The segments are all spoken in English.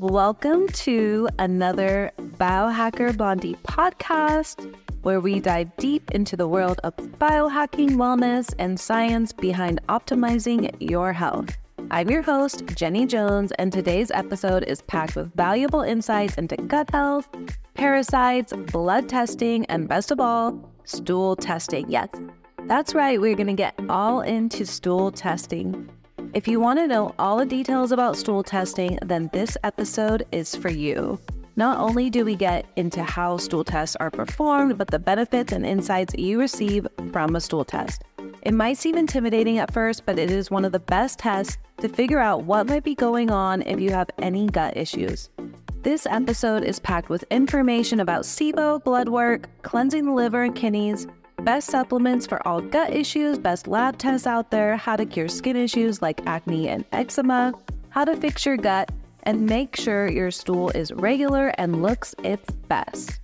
Welcome to another Biohacker Blondie podcast, where we dive deep into the world of biohacking, wellness, and science behind optimizing your health. I'm your host, Jenny Jones, and today's episode is packed with valuable insights into gut health, parasites, blood testing, and best of all, stool testing. Yes, that's right, we're going to get all into stool testing. If you want to know all the details about stool testing, then this episode is for you. Not only do we get into how stool tests are performed, but the benefits and insights you receive from a stool test. It might seem intimidating at first, but it is one of the best tests to figure out what might be going on if you have any gut issues. This episode is packed with information about SIBO, blood work, cleansing the liver and kidneys, best supplements for all gut issues, best lab tests out there, how to cure skin issues like acne and eczema, how to fix your gut, and make sure your stool is regular and looks its best.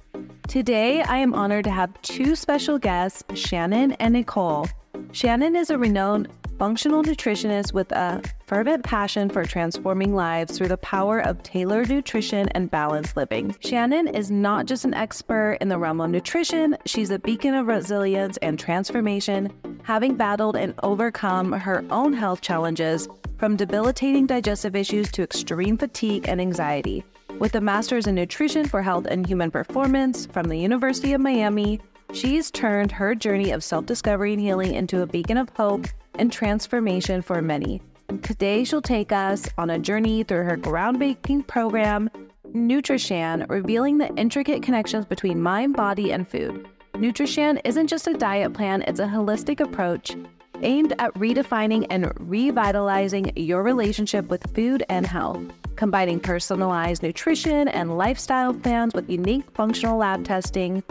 Today, I am honored to have two special guests, Shannon and Nicole. Shannon is a renowned functional nutritionist with a fervent passion for transforming lives through the power of tailored nutrition and balanced living. Shannon is not just an expert in the realm of nutrition, she's a beacon of resilience and transformation, having battled and overcome her own health challenges from debilitating digestive issues to extreme fatigue and anxiety. With a master's in nutrition for health and human performance from the University of Miami, she's turned her journey of self discovery and healing into a beacon of hope and transformation for many. Today, she'll take us on a journey through her groundbreaking program, Nutrishan, revealing the intricate connections between mind, body, and food. Nutrishan isn't just a diet plan, it's a holistic approach aimed at redefining and revitalizing your relationship with food and health, combining personalized nutrition and lifestyle plans with unique functional lab testing.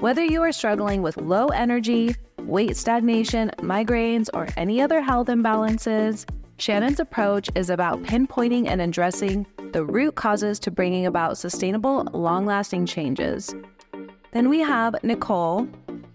Whether you are struggling with low energy, weight stagnation, migraines, or any other health imbalances, Shannon's approach is about pinpointing and addressing the root causes to bringing about sustainable, long lasting changes. Then we have Nicole,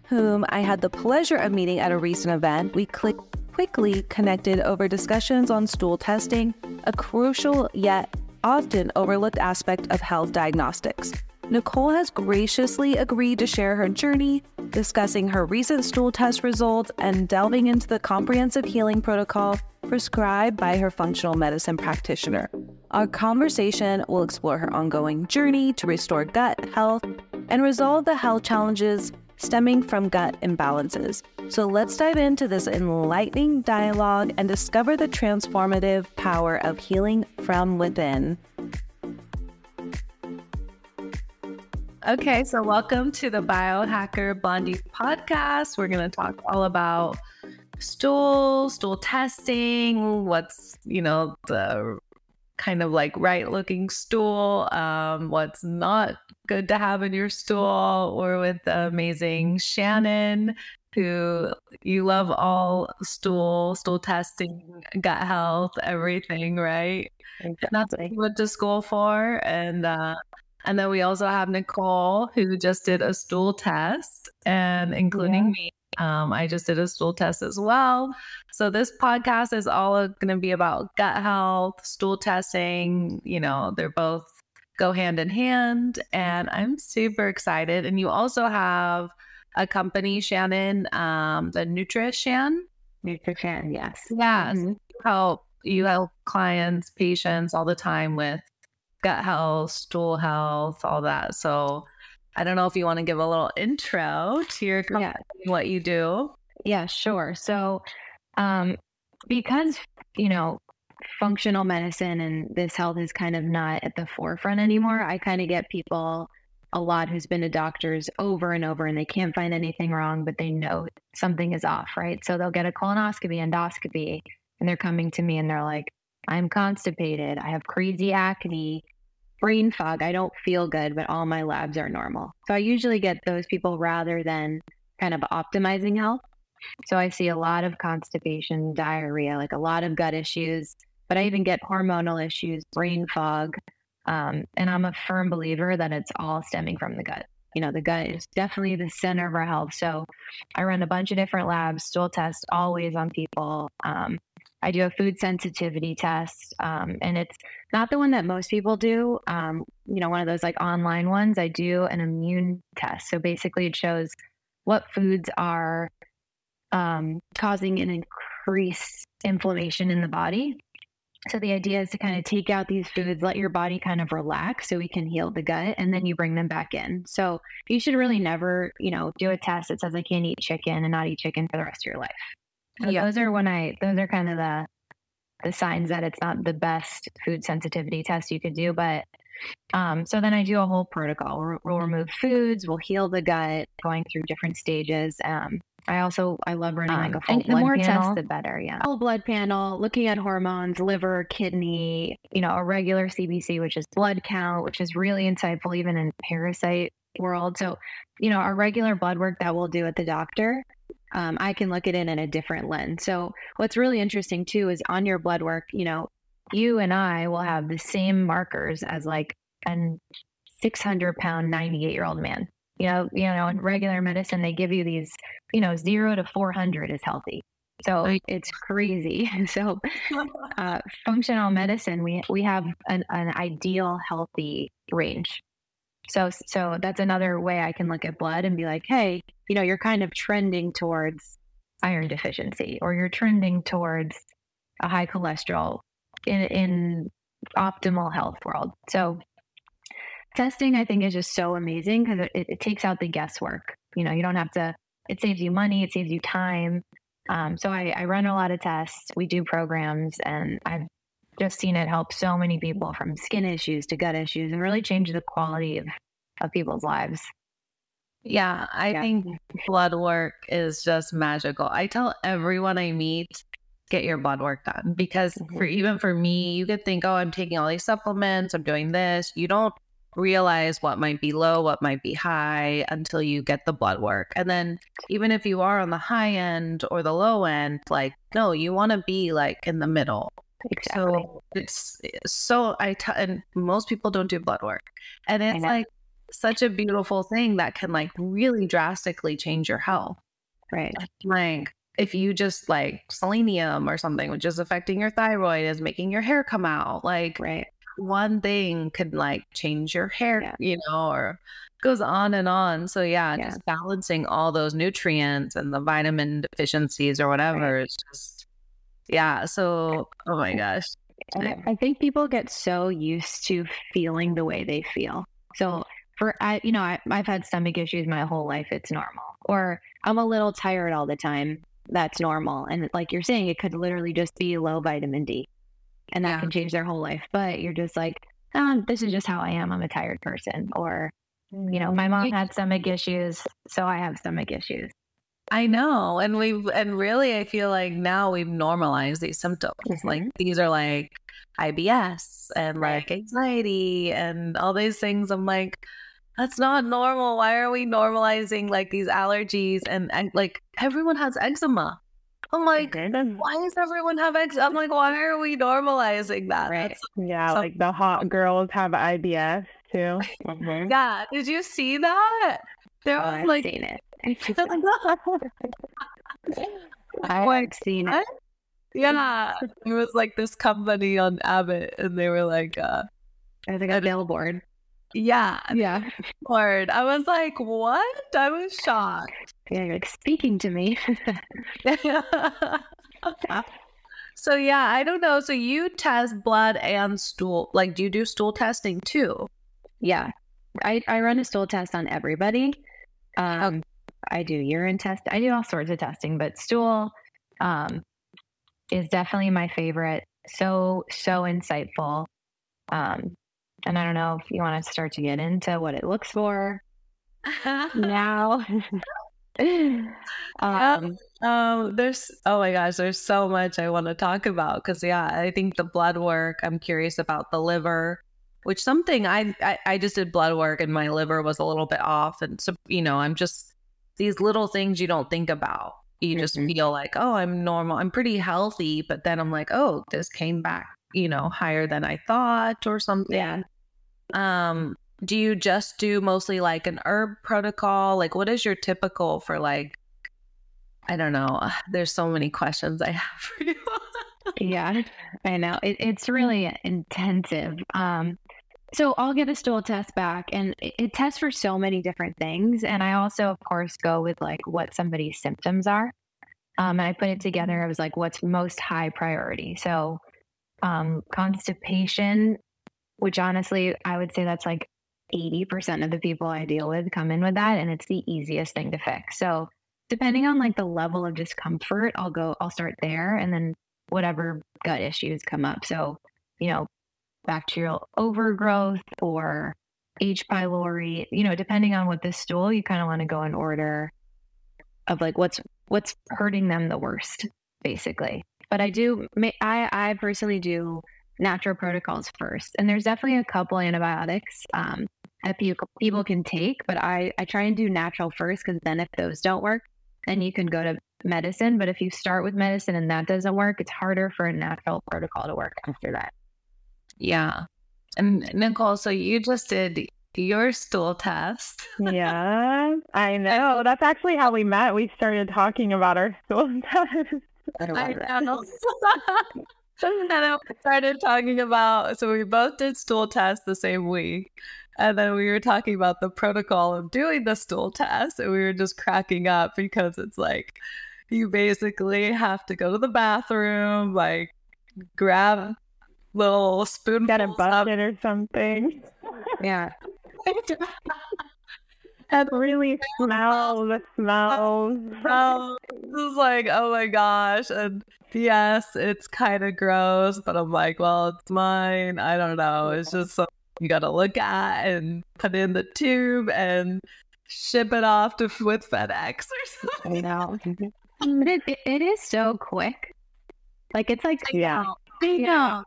whom I had the pleasure of meeting at a recent event. We click, quickly connected over discussions on stool testing, a crucial yet often overlooked aspect of health diagnostics. Nicole has graciously agreed to share her journey, discussing her recent stool test results and delving into the comprehensive healing protocol prescribed by her functional medicine practitioner. Our conversation will explore her ongoing journey to restore gut health and resolve the health challenges stemming from gut imbalances. So let's dive into this enlightening dialogue and discover the transformative power of healing from within. Okay, so welcome to the Biohacker Blondie podcast. We're going to talk all about stool, stool testing, what's, you know, the kind of like right looking stool, um, what's not good to have in your stool. Or with the amazing Shannon, who you love all stool, stool testing, gut health, everything, right? Exactly. That's what you went to school for. And uh, and then we also have Nicole, who just did a stool test, and including yeah. me. Um, I just did a stool test as well. So this podcast is all going to be about gut health, stool testing. You know, they're both go hand in hand, and I'm super excited. And you also have a company, Shannon, um, the Nutrishan. Nutrishan, yes. Yeah. Mm-hmm. Help you help clients, patients all the time with gut health, stool health, all that. So I don't know if you want to give a little intro to your company, yeah. what you do. Yeah, sure. So um, because, you know, functional medicine and this health is kind of not at the forefront anymore, I kind of get people a lot who's been to doctors over and over and they can't find anything wrong, but they know something is off, right? So they'll get a colonoscopy, endoscopy, and they're coming to me and they're like, I'm constipated. I have crazy acne brain fog. I don't feel good, but all my labs are normal. So I usually get those people rather than kind of optimizing health. So I see a lot of constipation, diarrhea, like a lot of gut issues, but I even get hormonal issues, brain fog. Um, and I'm a firm believer that it's all stemming from the gut. You know, the gut is definitely the center of our health. So I run a bunch of different labs, stool tests always on people. Um, I do a food sensitivity test, um, and it's not the one that most people do. Um, you know, one of those like online ones. I do an immune test. So basically, it shows what foods are um, causing an increased inflammation in the body. So the idea is to kind of take out these foods, let your body kind of relax so we can heal the gut and then you bring them back in. So you should really never, you know, do a test that says I can't eat chicken and not eat chicken for the rest of your life. So yeah. those are when I those are kind of the the signs that it's not the best food sensitivity test you could do. But um, so then I do a whole protocol. We'll, we'll, remove foods, we'll heal the gut, going through different stages. Um, I also I love running um, like a full blood the more panel. tests, the better. Yeah, full blood panel, looking at hormones, liver, kidney. You know, a regular CBC, which is blood count, which is really insightful even in parasite world. So, you know, our regular blood work that we'll do at the doctor, um, I can look at it in a different lens. So, what's really interesting too is on your blood work, you know, you and I will have the same markers as like a 600 pound 98 year old man. You know you know in regular medicine they give you these you know 0 to 400 is healthy. So it's crazy. So uh, functional medicine we we have an, an ideal healthy range so so that's another way i can look at blood and be like hey you know you're kind of trending towards iron deficiency or you're trending towards a high cholesterol in in optimal health world. So testing i think is just so amazing because it, it, takes out the guesswork. You know you don't have to it saves you money it saves you time. Um, so I, I run a lot of tests. We do programs and i've just seen it help so many people from skin issues to gut issues and really change the quality of, of people's lives yeah i yeah. think blood work is just magical i tell everyone i meet get your blood work done because mm-hmm. for even for me you could think oh i'm taking all these supplements i'm doing this you don't realize what might be low, what might be high until you get the blood work. And then even if you are on the high end or the low end, like no, you want to be like in the middle. Exactly. So it's so I t- and most people don't do blood work. And it's like such a beautiful thing that can like really drastically change your health. Right. Like if you just like selenium or something, which is affecting your thyroid, is making your hair come out. Like, right one thing could like change your hair, yeah. you know, or goes on and on. So yeah, yeah, just balancing all those nutrients and the vitamin deficiencies or whatever right. is just yeah. So oh my gosh. I, I think people get so used to feeling the way they feel. So for I, you know, I, I've had stomach issues my whole life. It's normal. Or I'm a little tired all the time. That's normal. And like you're saying, it could literally just be low vitamin D and that yeah. can change their whole life. But you're just like, oh, this is just how I am. I'm a tired person. Or, you mm. know, my mom had stomach issues, so I have stomach issues. I know. And we've, and really, I feel like now we've normalized these symptoms. Mm-hmm. Like these are like IBS and like anxiety and all these things. I'm like, that's not normal. Why are we normalizing like these allergies? And, and like everyone has eczema. I'm like, why does everyone have eczema? I'm like, why are we normalizing that? Right. yeah, like the hot girls have IBS too. Mm-hmm. Yeah. Did you see that? They're oh, like, seen it. I've like, seen it. Yeah. It was like this company on Abbott, and they were like, uh, I think a billboard. Yeah. Yeah. Word. I was like, what? I was shocked. Yeah, you're like speaking to me. so yeah, I don't know. So you test blood and stool. Like, do you do stool testing too? Yeah. I, I run a stool test on everybody. Um, I do urine test. I do all sorts of testing, but stool um, is definitely my favorite. So, so insightful. Um, and I don't know if you want to start to get into what it looks for now. um, um, there's oh my gosh, there's so much I want to talk about because yeah, I think the blood work. I'm curious about the liver, which something I, I I just did blood work and my liver was a little bit off, and so you know I'm just these little things you don't think about. You mm-hmm. just feel like oh I'm normal, I'm pretty healthy, but then I'm like oh this came back you know higher than I thought or something. Yeah. Um, do you just do mostly like an herb protocol? Like, what is your typical for like? I don't know. There's so many questions I have for you. yeah, I know. It, it's really intensive. Um, so I'll get a stool test back and it, tests for so many different things. And I also, of course, go with like what somebody's symptoms are. Um, and I put it together. I was like, what's most high priority? So um, constipation, which honestly, I would say that's like 80% of the people I deal with come in with that. And it's the easiest thing to fix. So depending on like the level of discomfort, I'll go, I'll start there. And then whatever gut issues come up. So, you know, bacterial overgrowth or H. pylori, you know, depending on what the stool, you kind of want to go in order of like what's what's hurting them the worst, basically. But I do, I I personally do natural protocols first, and there's definitely a couple antibiotics um, that people can take, but I I try and do natural first because then if those don't work, then you can go to medicine. But if you start with medicine and that doesn't work, it's harder for a natural protocol to work after that. Yeah. And Nicole, so you just did your stool test. yeah, I know. That's actually how we met. We started talking about our stool test. I, I know. and then we started talking about, so we both did stool tests the same week. And then we were talking about the protocol of doing the stool test. And we were just cracking up because it's like you basically have to go to the bathroom, like grab little spoon. Get a bucket or something. Yeah. and really smell the smells. So, it's like, oh my gosh. And yes, it's kind of gross, but I'm like, well, it's mine. I don't know. It's just something you got to look at and put in the tube and ship it off to with FedEx or something. I know. it, it, it is so quick. Like, it's like, yeah. I know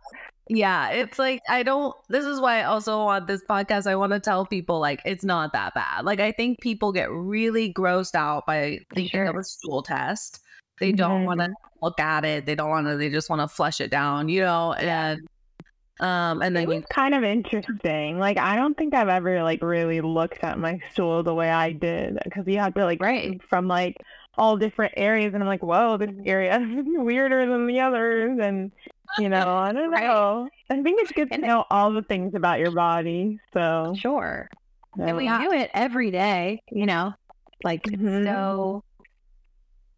yeah, it's like I don't. This is why I also want this podcast. I want to tell people like it's not that bad. Like I think people get really grossed out by thinking sure. of a stool test. They don't mm-hmm. want to look at it. They don't want to. They just want to flush it down, you know. And um, and then it was kind of interesting. Like I don't think I've ever like really looked at my stool the way I did because you had to like right from like all different areas, and I'm like, whoa, this area is weirder than the others, and you know, I don't know. I think it's good to know all the things about your body. So sure. And we do it every day, you know. Like mm-hmm. so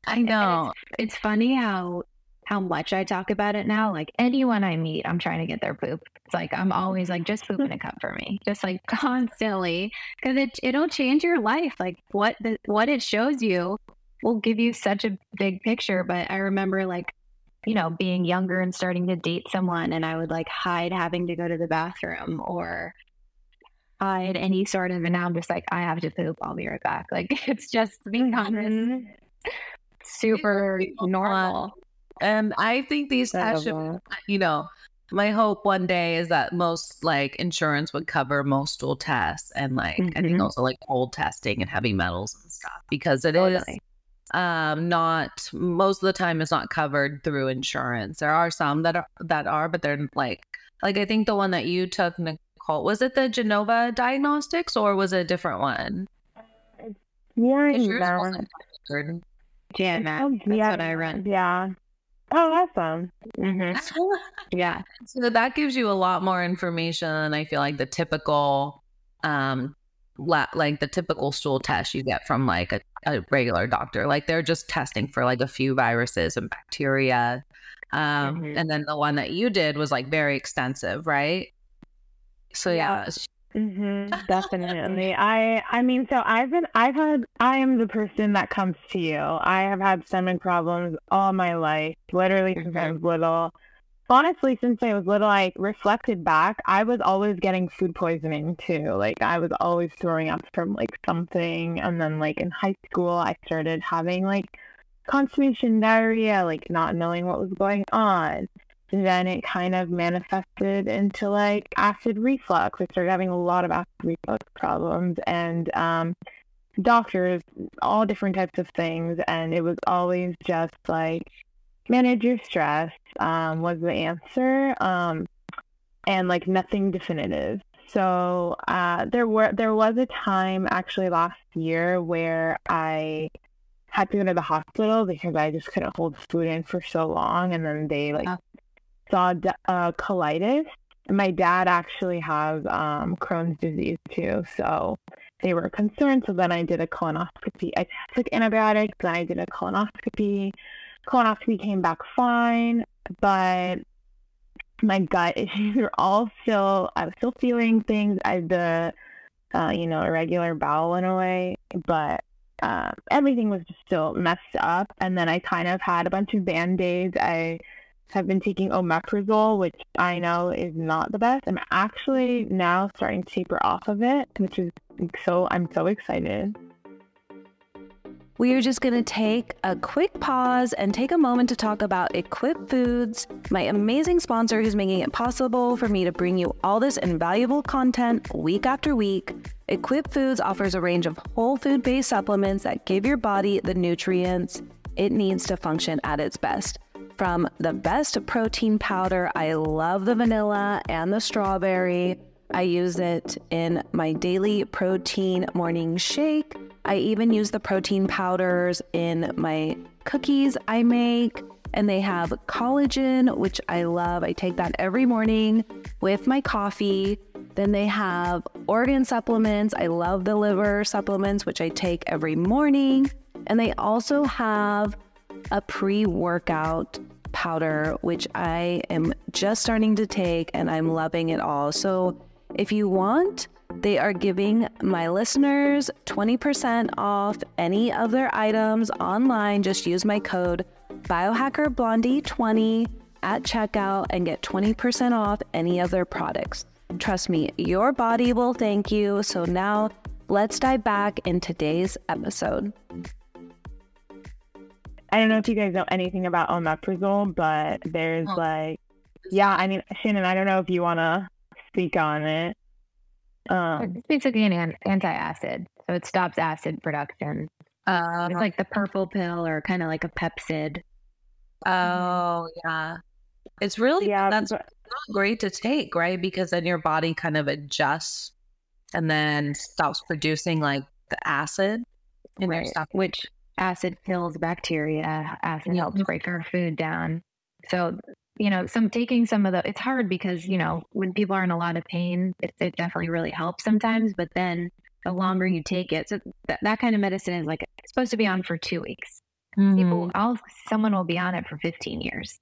I know. It's, it's funny how how much I talk about it now. Like anyone I meet, I'm trying to get their poop. It's like I'm always like, just poop in a cup for me, just like constantly, because it it'll change your life. Like what the what it shows you will give you such a big picture. But I remember like you know, being younger and starting to date someone, and I would like hide having to go to the bathroom or hide any sort of, and now I'm just like, I have to poop. I'll be right back. Like it's just being honest, super normal. And I think these you know, my hope one day is that most like insurance would cover most stool tests and like mm-hmm. I think mm-hmm. also like cold testing and heavy metals and stuff because it totally. is um not most of the time is not covered through insurance there are some that are that are but they're like like i think the one that you took nicole was it the genova diagnostics or was it a different one yeah yeah that's yeah, what i run yeah Oh, awesome. Mm-hmm. yeah. So that gives you a lot more information than I feel like the typical um la- like the typical stool test you get from like a, a, regular doctor. Like they're just testing for like a few viruses and bacteria. Um, mm-hmm. And then the one that you did was like very extensive, right? So yeah. yeah. Mm-hmm, definitely. I I mean, so I've been I've had I am the person that comes to you. I have had stomach problems all my life, literally since I was little honestly, since I was little, I reflected back, I was always getting food poisoning too. Like I was always throwing up from like something. And then like in high school, I started having like constipation diarrhea, like not knowing what was going on. And then it kind of manifested into like acid reflux. I started having a lot of acid reflux problems and um, doctors, all different types of things. And it was always just like manage your stress um, was the answer, um, and like nothing definitive. So uh, there were there was a time actually last year where I had to go to the hospital because I just couldn't hold food in for so long, and then they like saw uh, colitis. And my dad actually has um, Crohn's disease too, so they were concerned. So then I did a colonoscopy. I took antibiotics, then I did a colonoscopy. Colonoscopy came back fine, but my gut issues are all still. I was still feeling things. I the uh, you know irregular bowel in a way, but um, everything was just still messed up. And then I kind of had a bunch of band aids. I have been taking omeprazole, which I know is not the best. I'm actually now starting to taper off of it, which is so I'm so excited. We are just going to take a quick pause and take a moment to talk about Equip Foods, my amazing sponsor who's making it possible for me to bring you all this invaluable content week after week. Equip Foods offers a range of whole food based supplements that give your body the nutrients it needs to function at its best. From the best protein powder, I love the vanilla and the strawberry. I use it in my daily protein morning shake. I even use the protein powders in my cookies I make. And they have collagen, which I love. I take that every morning with my coffee. Then they have organ supplements. I love the liver supplements, which I take every morning. And they also have a pre workout powder, which I am just starting to take and I'm loving it all. So if you want, they are giving my listeners 20% off any of their items online. Just use my code biohackerblondie20 at checkout and get 20% off any of their products. Trust me, your body will thank you. So now let's dive back in today's episode. I don't know if you guys know anything about omeprazole, but there's oh. like, yeah, I mean, Shannon, I don't know if you want to speak on it. Um, it's basically an anti-acid, so it stops acid production. Uh, it's like the purple pill or kind of like a Pepcid. Oh yeah, it's really yeah. That's not great to take, right? Because then your body kind of adjusts and then stops producing like the acid in right. which acid kills bacteria. Acid helps break our food down. So you know, some taking some of the, it's hard because, you know, when people are in a lot of pain, it, it definitely really helps sometimes. But then the longer you take it, so that, that kind of medicine is like, supposed to be on for two weeks. Mm-hmm. People, I'll, someone will be on it for 15 years.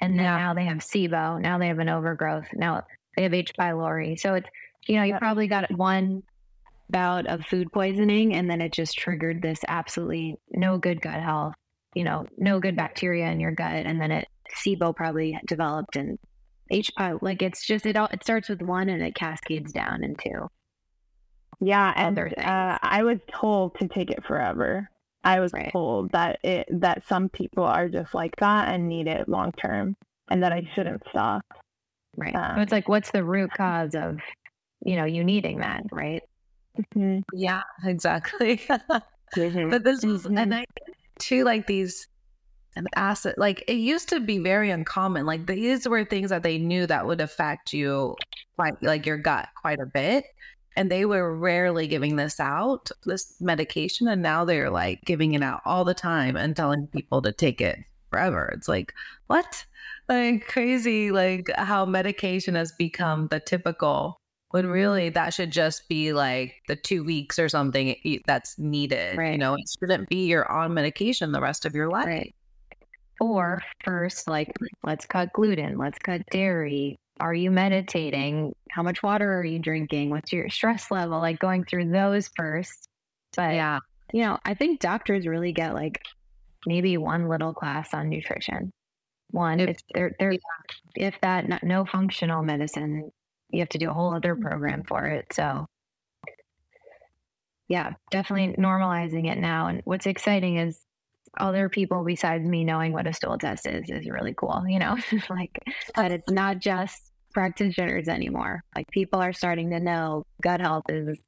And then yeah. now they have SIBO. Now they have an overgrowth. Now they have H. pylori. So it's, you know, you probably got one bout of food poisoning and then it just triggered this absolutely no good gut health, you know, no good bacteria in your gut. And then it SIBO probably developed and H like it's just it all it starts with one and it cascades down into yeah and uh, I was told to take it forever. I was right. told that it that some people are just like that and need it long term and that I shouldn't stop. Right. Um, so it's like what's the root cause of you know you needing that, right? Mm-hmm. Yeah, exactly. mm-hmm. But this is mm-hmm. and I too like these an acid like it used to be very uncommon like these were things that they knew that would affect you quite like your gut quite a bit and they were rarely giving this out this medication and now they're like giving it out all the time and telling people to take it forever it's like what like crazy like how medication has become the typical when really that should just be like the two weeks or something eh, that's needed right. you know it shouldn't be you're on medication the rest of your life right. Or first, like, let's cut gluten, let's cut dairy. Are you meditating? How much water are you drinking? What's your stress level? Like going through those first. But yeah, you know, I think doctors really get like maybe one little class on nutrition. One, if they're, they're, if that not, no functional medicine, you have to do a whole other program for it. So yeah, definitely normalizing it now. And what's exciting is other people besides me knowing what a stool test is is really cool, you know, like that it's not just practitioners anymore. Like people are starting to know gut health is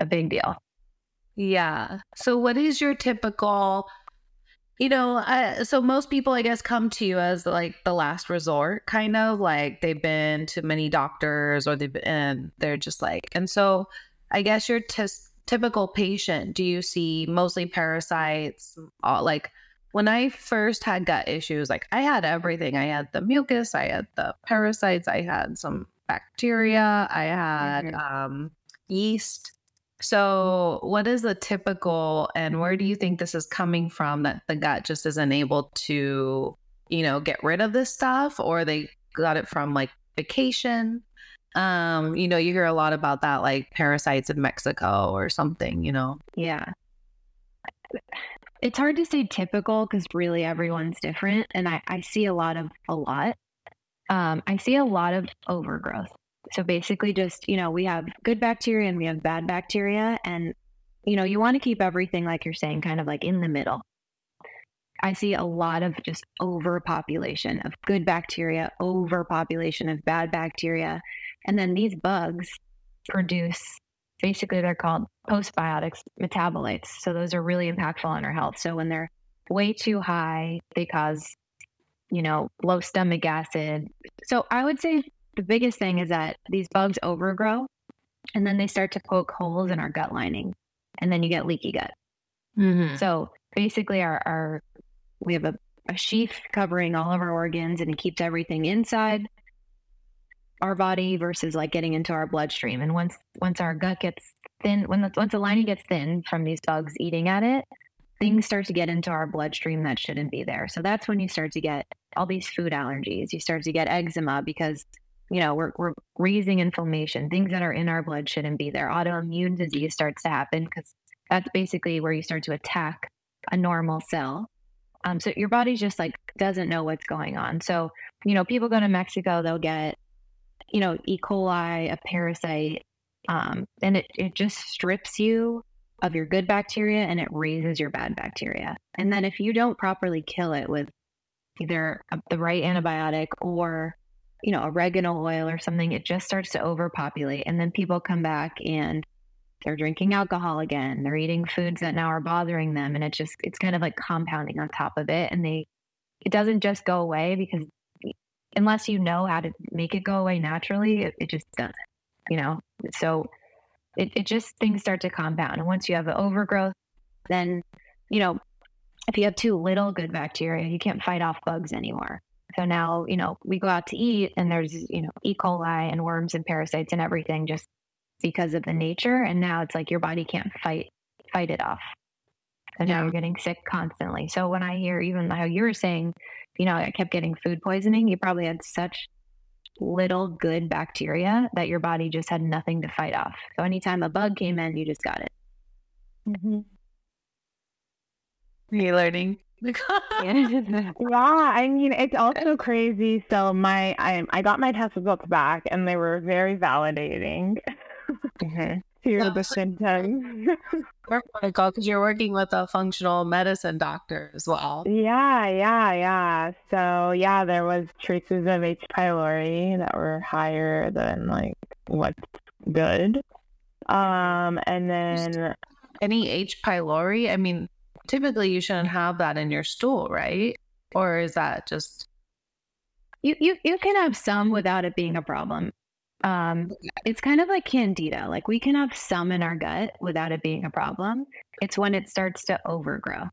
a big deal. Yeah. So, what is your typical, you know, uh, so most people, I guess, come to you as like the last resort, kind of like they've been to many doctors or they've been, and they're just like, and so I guess your test typical patient do you see mostly parasites uh, like when I first had gut issues, like I had everything. I had the mucus, I had the parasites, I had some bacteria, I had mm-hmm. um, yeast. So, what is the typical, and where do you think this is coming from that the gut just isn't able to, you know, get rid of this stuff, or they got it from like vacation? Um, you know, you hear a lot about that, like parasites in Mexico or something, you know? Yeah. It's hard to say typical because really everyone's different. And I, I see a lot of a lot. Um, I see a lot of overgrowth. So basically, just, you know, we have good bacteria and we have bad bacteria. And, you know, you want to keep everything, like you're saying, kind of like in the middle. I see a lot of just overpopulation of good bacteria, overpopulation of bad bacteria. And then these bugs produce basically they're called postbiotics metabolites. So those are really impactful on our health. So when they're way too high, they cause, you know, low stomach acid. So I would say the biggest thing is that these bugs overgrow and then they start to poke holes in our gut lining and then you get leaky gut. Mm-hmm. So basically our, our we have a, a sheath covering all of our organs and it keeps everything inside our body versus like getting into our bloodstream. And once once our gut gets thin, when the, once the lining gets thin from these bugs eating at it, things start to get into our bloodstream that shouldn't be there. So that's when you start to get all these food allergies. You start to get eczema because you know we're we're raising inflammation. Things that are in our blood shouldn't be there. Autoimmune disease starts to happen because that's basically where you start to attack a normal cell. Um, so your body just like doesn't know what's going on. So you know, people go to Mexico, they'll get you know, E. coli, a parasite, um, and it, it just strips you of your good bacteria and it raises your bad bacteria. And then if you don't properly kill it with either the right antibiotic or, you know, oregano oil or something, it just starts to overpopulate. And then people come back and they're drinking alcohol again. They're eating foods that now are bothering them. And it just, it's kind of like compounding on top of it. And they, it doesn't just go away because unless you know how to make it go away naturally, it, it just doesn't, you know? So it, it just things start to compound. And once you have an overgrowth, then, you know, if you have too little good bacteria, you can't fight off bugs anymore. So now, you know, we go out to eat and there's, you know, E. coli and worms and parasites and everything just because of the nature. And now it's like your body can't fight fight it off. And yeah. now you're getting sick constantly. So when I hear even how you were saying you know, I kept getting food poisoning, you probably had such little good bacteria that your body just had nothing to fight off. So anytime a bug came in, you just got it. Mm-hmm. Are you learning? yeah, I mean it's also crazy. So my I I got my test results back and they were very validating. Mm-hmm hear the symptoms. Protocol because you're working with a functional medicine doctor as well. Yeah, yeah, yeah. So yeah, there was traces of H. pylori that were higher than like what's good. Um, and then any H. pylori. I mean, typically you shouldn't have that in your stool, right? Or is that just you, you you can have some without it being a problem. Um, it's kind of like candida. Like we can have some in our gut without it being a problem. It's when it starts to overgrow.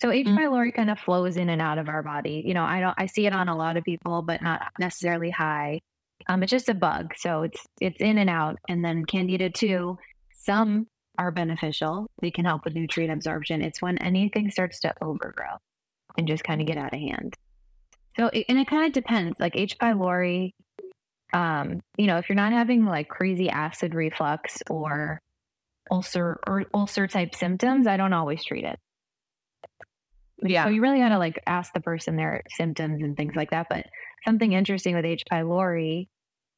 So H. Mm. pylori kind of flows in and out of our body. You know, I don't I see it on a lot of people, but not necessarily high. Um, it's just a bug, so it's it's in and out. And then candida too. Some are beneficial. They can help with nutrient absorption. It's when anything starts to overgrow and just kind of get out of hand. So, and it kind of depends. Like H. pylori um, you know, if you're not having like crazy acid reflux or ulcer or ulcer type symptoms, I don't always treat it. Yeah. So you really got to like ask the person their symptoms and things like that. But something interesting with H. pylori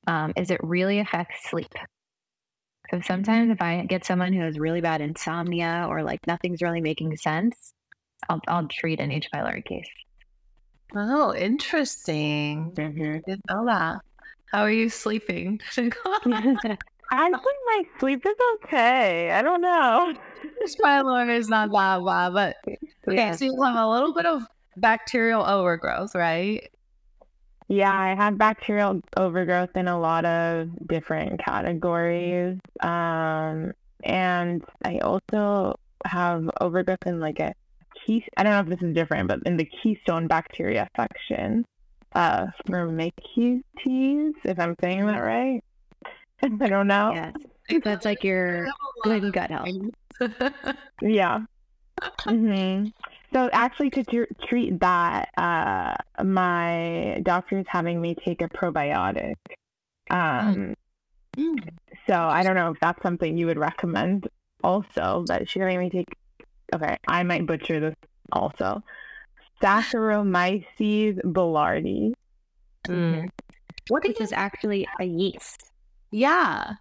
um, is it really affects sleep. So sometimes if I get someone who has really bad insomnia or like nothing's really making sense, I'll, I'll treat an H. pylori case. Oh, interesting. Mm-hmm. Didn't know that. How are you sleeping? Actually, my sleep is okay. I don't know. Pylori is not that bad, but okay, yeah. so you have a little bit of bacterial overgrowth, right? Yeah, I had bacterial overgrowth in a lot of different categories. Um, and I also have overgrowth in like a key. I don't know if this is different, but in the keystone bacteria section, uh, Firmicutes, if I'm saying that right. I don't know. Yes. That's like your good gut health. Yeah. hmm So actually, to tr- treat that, uh, my doctor is having me take a probiotic. Um, Mm. so I don't know if that's something you would recommend also, but she's having me take. Okay, I might butcher this also. Saccharomyces boulardii. Mm. What Which you is actually a yeast. Yeah.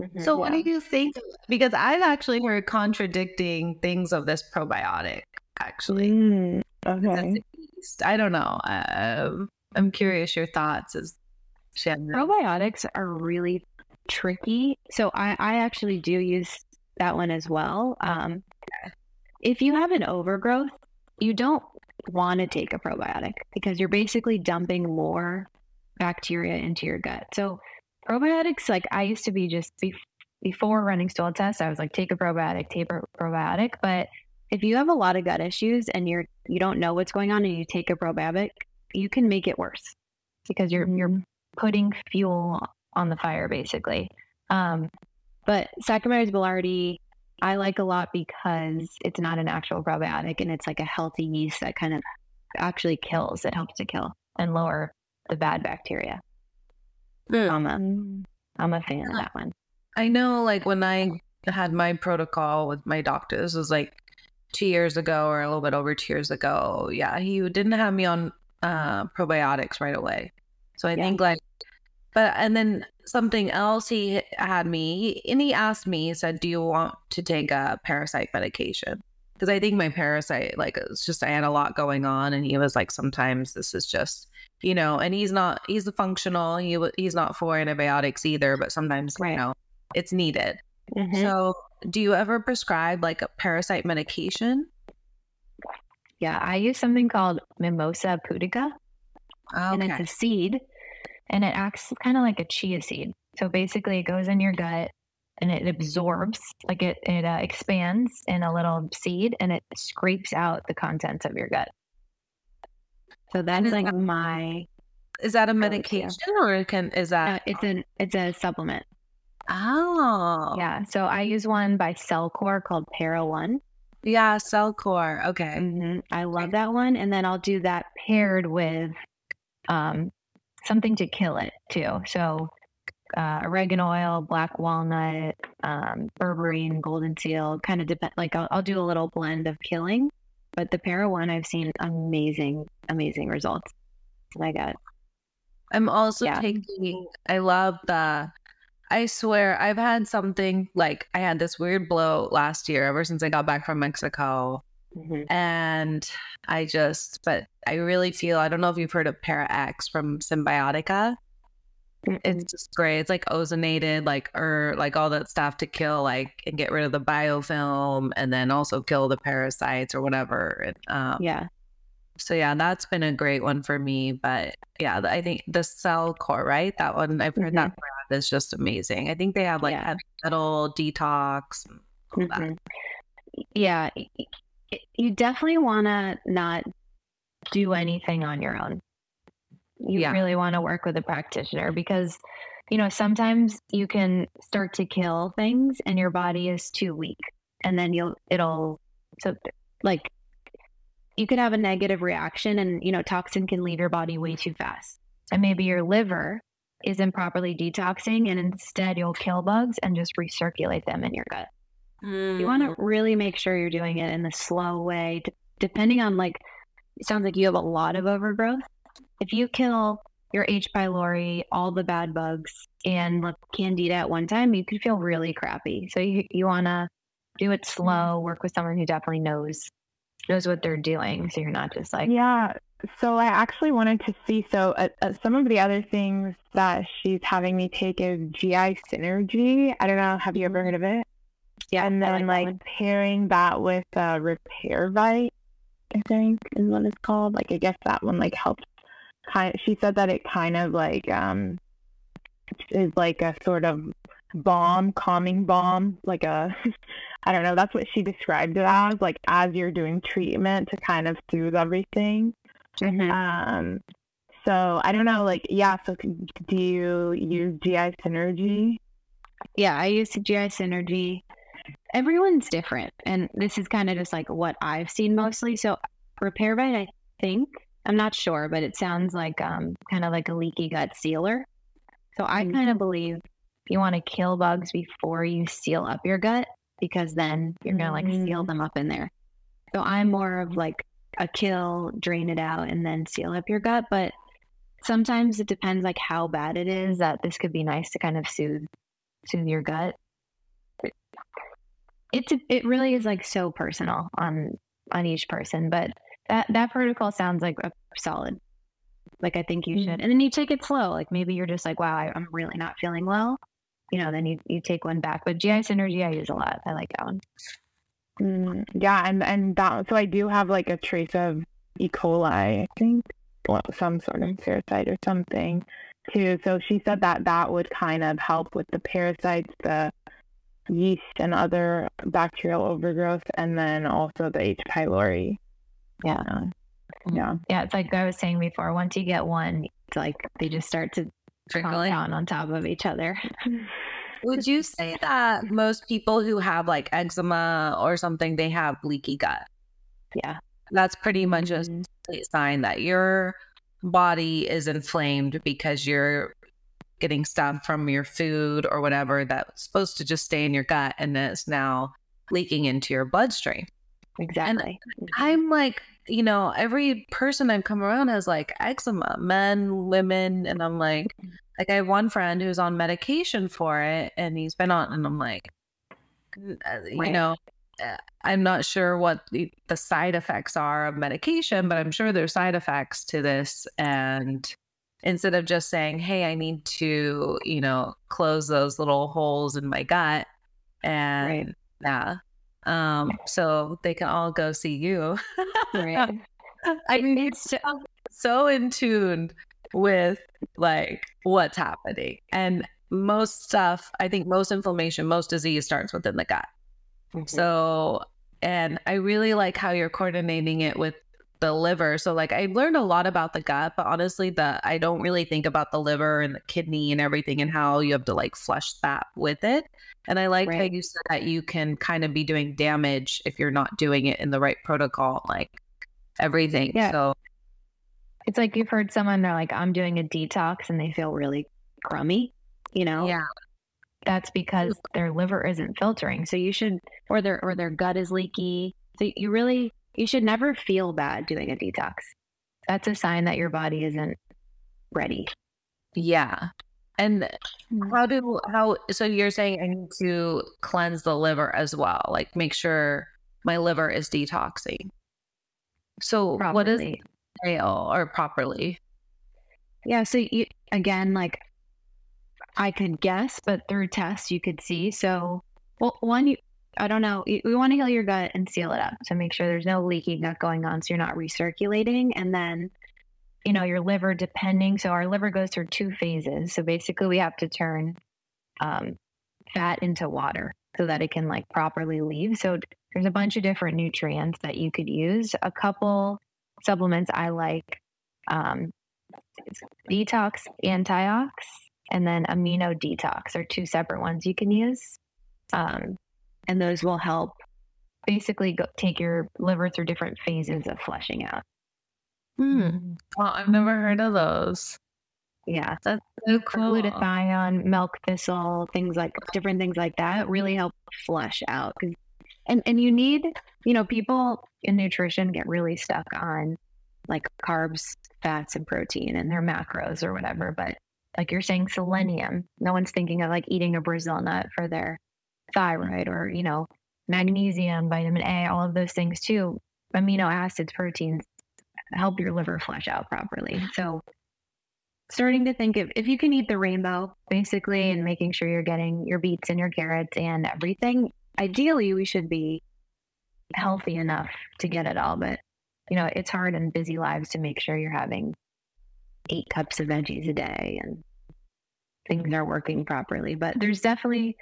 Mhm. So what do you think? Because I've actually heard contradicting things of this probiotic. Actually, Mm, okay. I don't know. Um, I'm curious your thoughts as Shannon. probiotics are really tricky. So I, I actually do use that one as well. Um, if you have an overgrowth, you don't want to take a probiotic because you're basically dumping more bacteria into your gut. So probiotics, like I used to be just be- before running stool tests, I was like, take a probiotic, take a probiotic. But if you have a lot of gut issues and you're you don't know what's going on and you take a probiotic, you can make it worse because you're you're putting fuel on the fire basically. Um, but Saccharomyces boulardii I like a lot because it's not an actual probiotic and it's like a healthy yeast that kind of actually kills. It helps to kill and lower the bad bacteria. I'm a, Mm. I'm a fan of that one. I know, like when I had my protocol with my doctor, this was like two years ago or a little bit over two years ago. Yeah, he didn't have me on uh, probiotics right away. So I Yeah. think like, but and then something else he had me, and he asked me, he said, "Do you want to take a parasite medication?" Because I think my parasite, like, it's just I had a lot going on, and he was like, "Sometimes this is just." You know, and he's not, he's a functional, he, he's not for antibiotics either, but sometimes, Right. you know, it's needed. Mhm. So, do you ever prescribe like a parasite medication? yeah, I use something called Mimosa pudica. and it's a seed and it acts kind of like a chia seed. So basically, it goes in your gut and it absorbs, like it, it uh, expands in a little seed and it scrapes out the contents of your gut. So that's is like that- my, Is that a medication or can is uh, that? it's an, it's a supplement. oh, Yeah. So I use one by Cellcore called Para One. yeah, Cellcore. Okay, hmm I love that one. And then I'll do that paired with um, something to kill it too. So uh, oregano oil, black walnut, um, berberine, golden seal, kind of depend. Like I'll, I'll do a little blend of killing. But the para one, I've seen amazing, amazing results. I got I'm also Yeah. taking. I love the. I swear, I've had something like I had this weird blow last year. Ever since I got back from Mexico, and I just, but I really feel. I don't know if you've heard of Para X from Symbiotica. It's just great. It's like ozonated, like or like all that stuff to kill, like and get rid of the biofilm, and then also kill the parasites or whatever. And, um, yeah, So yeah, that's been a great one for me. But yeah, I think the Cell Core, right? That one I've heard that brand is just amazing. I think they have like Yeah. metal detox. Mhm. yeah. You definitely want to not do anything on your own. You Yeah. really want to work with a practitioner because, you know, sometimes you can start to kill things and your body is too weak, and then you'll it'll so like you could have a negative reaction, and you know, toxin can leave your body way too fast, and maybe your liver isn't properly detoxing, and instead you'll kill bugs and just recirculate them in your gut. You want to really make sure you're doing it in the slow way, d- depending on like, it sounds like you have a lot of overgrowth. If you kill your H. pylori, all the bad bugs, and like candida at one time, you could feel really crappy. So you, you want to do it slow, work with someone who definitely knows knows what they're doing. So you're not just like, Yeah. So I actually wanted to see. So uh, uh, some of the other things that she's having me take is GI Synergy. I don't know. Have you ever heard of it? Yeah, and then like, pairing that with uh, RepairVite, I think is what it's called. Like I guess that one like helps. Kind. She said that it kind of like um is like a sort of balm, calming balm, like a, I don't know, that's what she described it as, like as you're doing treatment to kind of soothe everything. Mhm. Um, so I don't know, like, yeah, so do you use GI Synergy? Yeah, I use GI Synergy. Everyone's different, and this is kind of just like what I've seen mostly. So RepairVite, I think I'm not sure, but it sounds like um kind of like a leaky gut sealer. So I Mm. kind of believe you want to kill bugs before you seal up your gut because then you're gonna like seal Mm. them up in there. So I'm more of like a kill, drain it out, and then seal up your gut. But sometimes it depends like how bad it is that this could be nice to kind of soothe soothe your gut. It- It's it really is like so personal on on each person, but that that protocol sounds like a solid. Like I think you Mm. should, and then you take it slow. Like maybe you're just like, wow, I, I'm really not feeling well. You know, then you you take one back. But GI Synergy, I use a lot. I like that one. Mm, yeah, and and that so I do have like a trace of E. coli, I think, well, some sort of parasite or something too. So she said that that would kind of help with the parasites, the yeast, and other bacterial overgrowth, and then also the H. pylori. Yeah. Uh, yeah. Yeah, it's like I was saying before. Once you get one, it's like they just start to trickle down on top of each other. Would you say that most people who have like eczema or something, they have leaky gut? Yeah. That's pretty much a Mhm. sign that your body is inflamed because you're getting stuff from your food or whatever that's supposed to just stay in your gut and it's now leaking into your bloodstream. Exactly. I'm like, you know, every person I've come around has like eczema, men, women, and I'm like, like I have one friend who's on medication for it, and he's been on, and I'm like, uh, you Right. know, uh, I'm not sure what the, the side effects are of medication, but I'm sure there's side effects to this, and instead of just saying, hey, I need to, you know, close those little holes in my gut, and Right. yeah. Um, so they can all go see you. Right. I need to so, so in tune with like what's happening. And most stuff, I think most inflammation, most disease starts within the gut. So, and I really like how you're coordinating it with the liver. So, like, I learned a lot about the gut, but honestly, the I don't really think about the liver and the kidney and everything and how you have to like flush that with it. And I like how you said that you can kind of be doing damage if you're not doing it in the right protocol, like everything. Yeah. So, It's like you've heard someone they're like, I'm doing a detox and they feel really crummy, you know? yeah. That's because their liver isn't filtering. So you should or their or their gut is leaky. So you really you should never feel bad doing a detox. That's a sign that your body isn't ready. Yeah. And hmm. how do how so you're saying I need to cleanse the liver as well, like make sure my liver is detoxing. So what is fail or properly? Yeah, so you again, like I could guess, but through tests you could see. So, well, one, you, I don't know. We want to heal your gut and seal it up to make sure there's no leaky gut going on, so you're not recirculating. And then, you know, your liver, depending. So our liver goes through two phases. So basically, we have to turn um, fat into water so that it can like properly leave. So there's a bunch of different nutrients that you could use. A couple supplements I like. Um, detox antiox and then Amino-D-Tox are two separate ones you can use um, and those will help basically go, take your liver through different phases of flushing out Hmm. Well, I've never heard of those. yeah That's so cool. glutathione milk thistle things like different things like that really help flush out. and and you need you know people in nutrition get really stuck on like carbs fats and protein and their macros or whatever but like you're saying selenium no one's thinking of like eating a brazil nut for their thyroid or you know magnesium vitamin a all of those things too. Amino acids proteins help your liver flush out properly. So starting to think if, if you can eat the rainbow basically and making sure you're getting your beets and your carrots and everything ideally we should be healthy enough to get it all. But you know it's hard in busy lives to make sure you're having eight cups of veggies a day and things are working properly. But there's definitely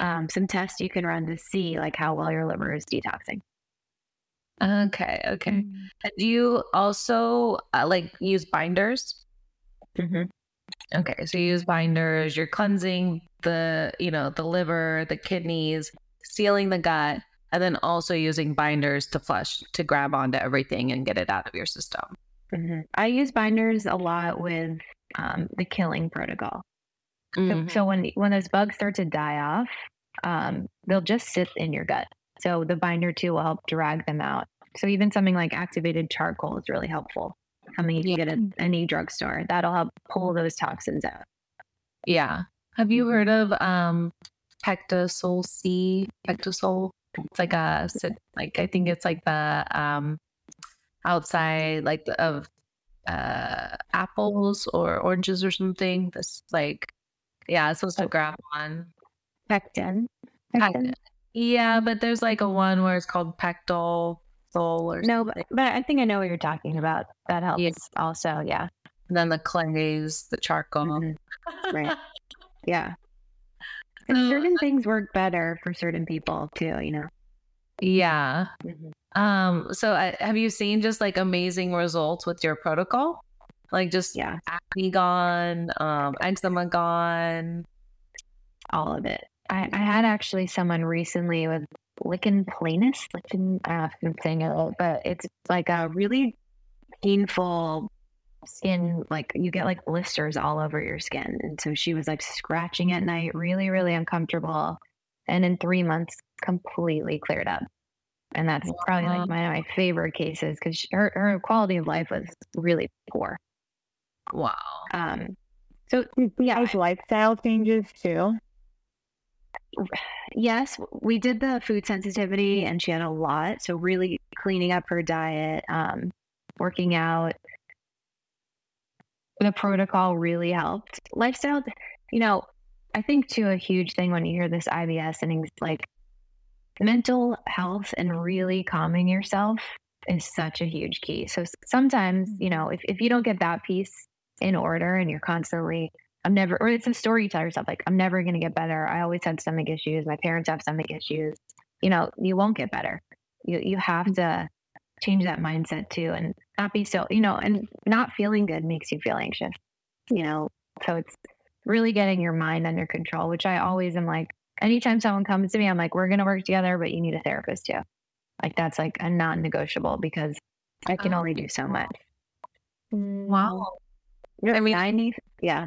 um, some tests you can run to see like how well your liver is detoxing. Okay, okay. And do you also uh, like use binders? Mm-hmm. Okay, so you use binders. You're cleansing the, you know, the liver, the kidneys, sealing the gut, and then also using binders to flush to grab onto everything and get it out of your system. Mm-hmm. I use binders a lot with um, the killing protocol. Mhm. So, so when when those bugs start to die off, um, they'll just sit in your gut. So the binder too will help drag them out. So even something like activated charcoal is really helpful. Something you can get at any drugstore that'll help pull those toxins out. Yeah. Have you heard of um Pectosol C? PectaSol? It's like a like I think it's like the um outside like the, of uh apples or oranges or something. This like yeah, it's supposed to grab on. Pectin. Pec- Yeah, but there's like a one where it's called Pectol Sol or No, something. but, but I think I know what you're talking about. That helps Yeah. also. Yeah. And then the clays, the charcoal. Mhm. Right. Yeah. And So, certain things work better for certain people too, you know. Yeah. Mm-hmm. Um, so I, have you seen just like amazing results with your protocol? Like just Yeah. acne gone, um, eczema gone. all of it. I, I had actually someone recently with lichen planus, lichen, I don't know if I'm saying it but it's like a really painful skin, like you get like blisters all over your skin. And so she was like scratching at night, really, really uncomfortable. And in three months, completely cleared up. And that's probably like one of my favorite cases because her, her quality of life was really poor. Wow. Um, so Yeah, like lifestyle changes too. Yes, we did the food sensitivity and she had a lot. So really cleaning up her diet, um, working out. The protocol really helped. Lifestyle, you know, I think too a huge thing when you hear this IBS and it's like mental health and really calming yourself is such a huge key. So sometimes, you know, if, if you don't get that piece in order and you're constantly I'm never, or it's a story you tell yourself, like, I'm never going to get better. I always had stomach issues. My parents have stomach issues. You know, you won't get better. You, you have mm-hmm. to change that mindset too and not be so, you know, and not feeling good makes you feel anxious, you know? So it's really getting your mind under control, which I always am like, anytime someone comes to me, I'm like, we're going to work together, but you need a therapist too. Like, that's like a non negotiable because I can Oh. only do so much. Wow. Mm-hmm. I mean, I need, yeah.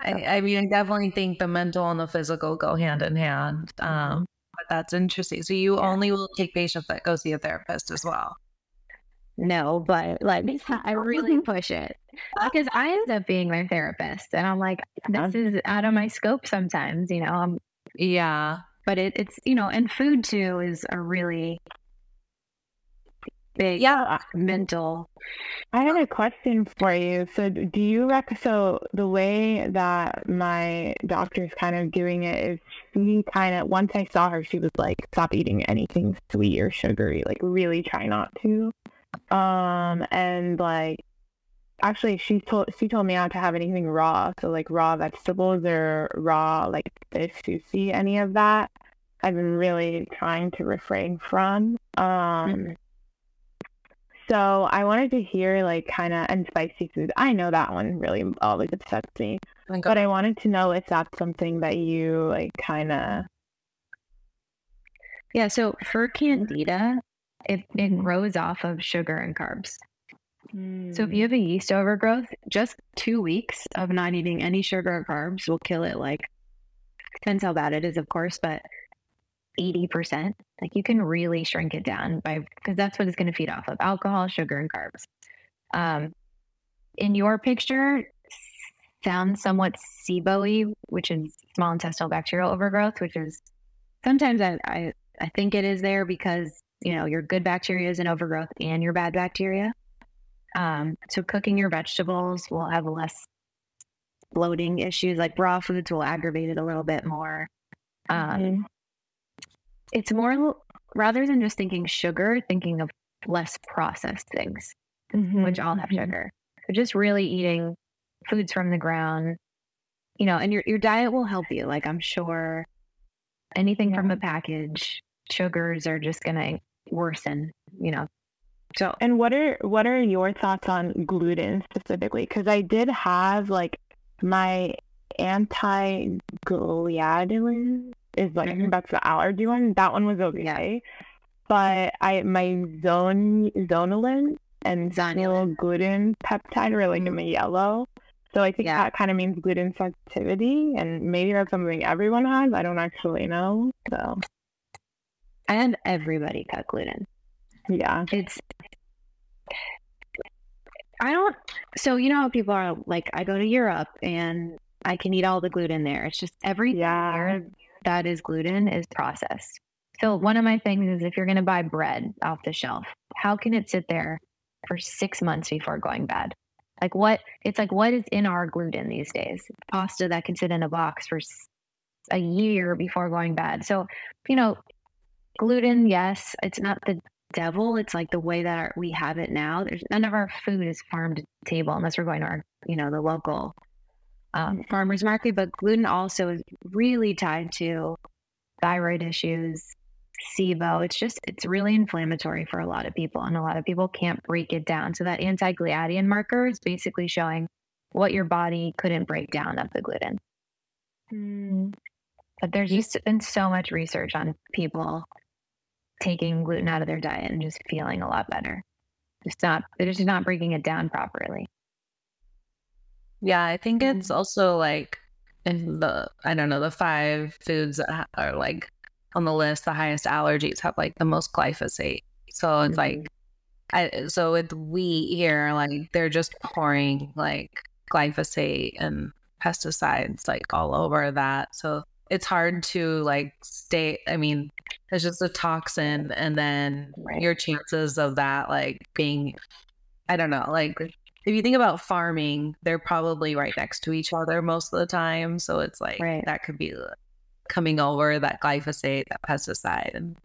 I, I mean, I definitely think the mental and the physical go hand in hand. Um, but that's interesting. So you Yeah. only will take patients that go see a therapist as well. No, but like I really push it because I end up being my therapist, and I'm like, this is out of my scope sometimes, you know. Um, Yeah. but it, it's you know, and food too is a really big Yeah, mental. I had a question for you. So, do you rec? So, the way that my doctor's kind of doing it is she kind of, once I saw her, she was like, stop eating anything sweet or sugary. Like, really try not to. Um, and like, actually, she told she told me not to have anything raw. So, like, raw vegetables or raw like fish, sushi, any of that. I've been really trying to refrain from. Um. So I wanted to hear like kind of and spicy food. I know that one really always upsets me, but I wanted to know if that's something that you like kind of. Yeah. So for mm. candida, it it grows off of sugar and carbs. So if you mm. have a yeast overgrowth, just two weeks of not eating any sugar or carbs will kill it. Like depends how bad it is, of course, but eighty percent. Like you can really shrink it down by because that's what it's going to feed off of: alcohol, sugar, and carbs. Um, in your picture, sounds somewhat SIBO-y, which is small intestinal bacterial overgrowth, which is sometimes I, I I think it is there because you know your good bacteria is in overgrowth and your bad bacteria. Um, so cooking your vegetables will have less bloating issues. Like raw foods will aggravate it a little bit more. Um, it's more rather than just thinking sugar, thinking of less processed things, Mhm, which all have mhm. sugar. So just really eating foods from the ground, you know, and your your diet will help you. Like I'm sure anything from a package, sugars are just gonna worsen, you know. So And what are what are your thoughts on gluten specifically? Because I did have like my anti-gliadin is like I Mhm. that's the allergy one. That one was okay, but I my zone zonulin and Zonulin. gluten peptide are like in the yellow. So I think Yeah. that kind of means gluten sensitivity, and maybe that's something everyone has. I don't actually know. So and everybody cut gluten. yeah, It's I don't so you know how people are like I go to Europe and I can eat all the gluten there. It's just every yeah, that is gluten is processed. So one of my things is if you're going to buy bread off the shelf, how can it sit there for 6 months before going bad? Like what it's like what is in our gluten these days? Pasta that can sit in a box for a year before going bad. So, you know, gluten, yes, it's not the devil. It's like the way that our, we have it now. There's none of our food is farm to table unless we're going to our, you know, the local um, farmers market. But gluten also is really tied to thyroid issues, SIBO. It's just it's really inflammatory for a lot of people, and a lot of people can't break it down. So that anti-gliadin marker is basically showing what your body couldn't break down of the gluten. But there's just been so much research on people taking gluten out of their diet and just feeling a lot better. Just not they're just not breaking it down properly. Yeah, I think it's Mhm. also like in the I don't know the five foods that are like on the list. The highest allergies have like the most glyphosate. So it's like, I so with wheat here, like they're just pouring like glyphosate and pesticides like all over that. So it's hard to like stay. I mean, it's just a toxin, and then Right. your chances of that like being, I don't know, like if you think about farming, they're probably right next to each other most of the time. So it's like Right. that could be coming over that glyphosate, that pesticide. And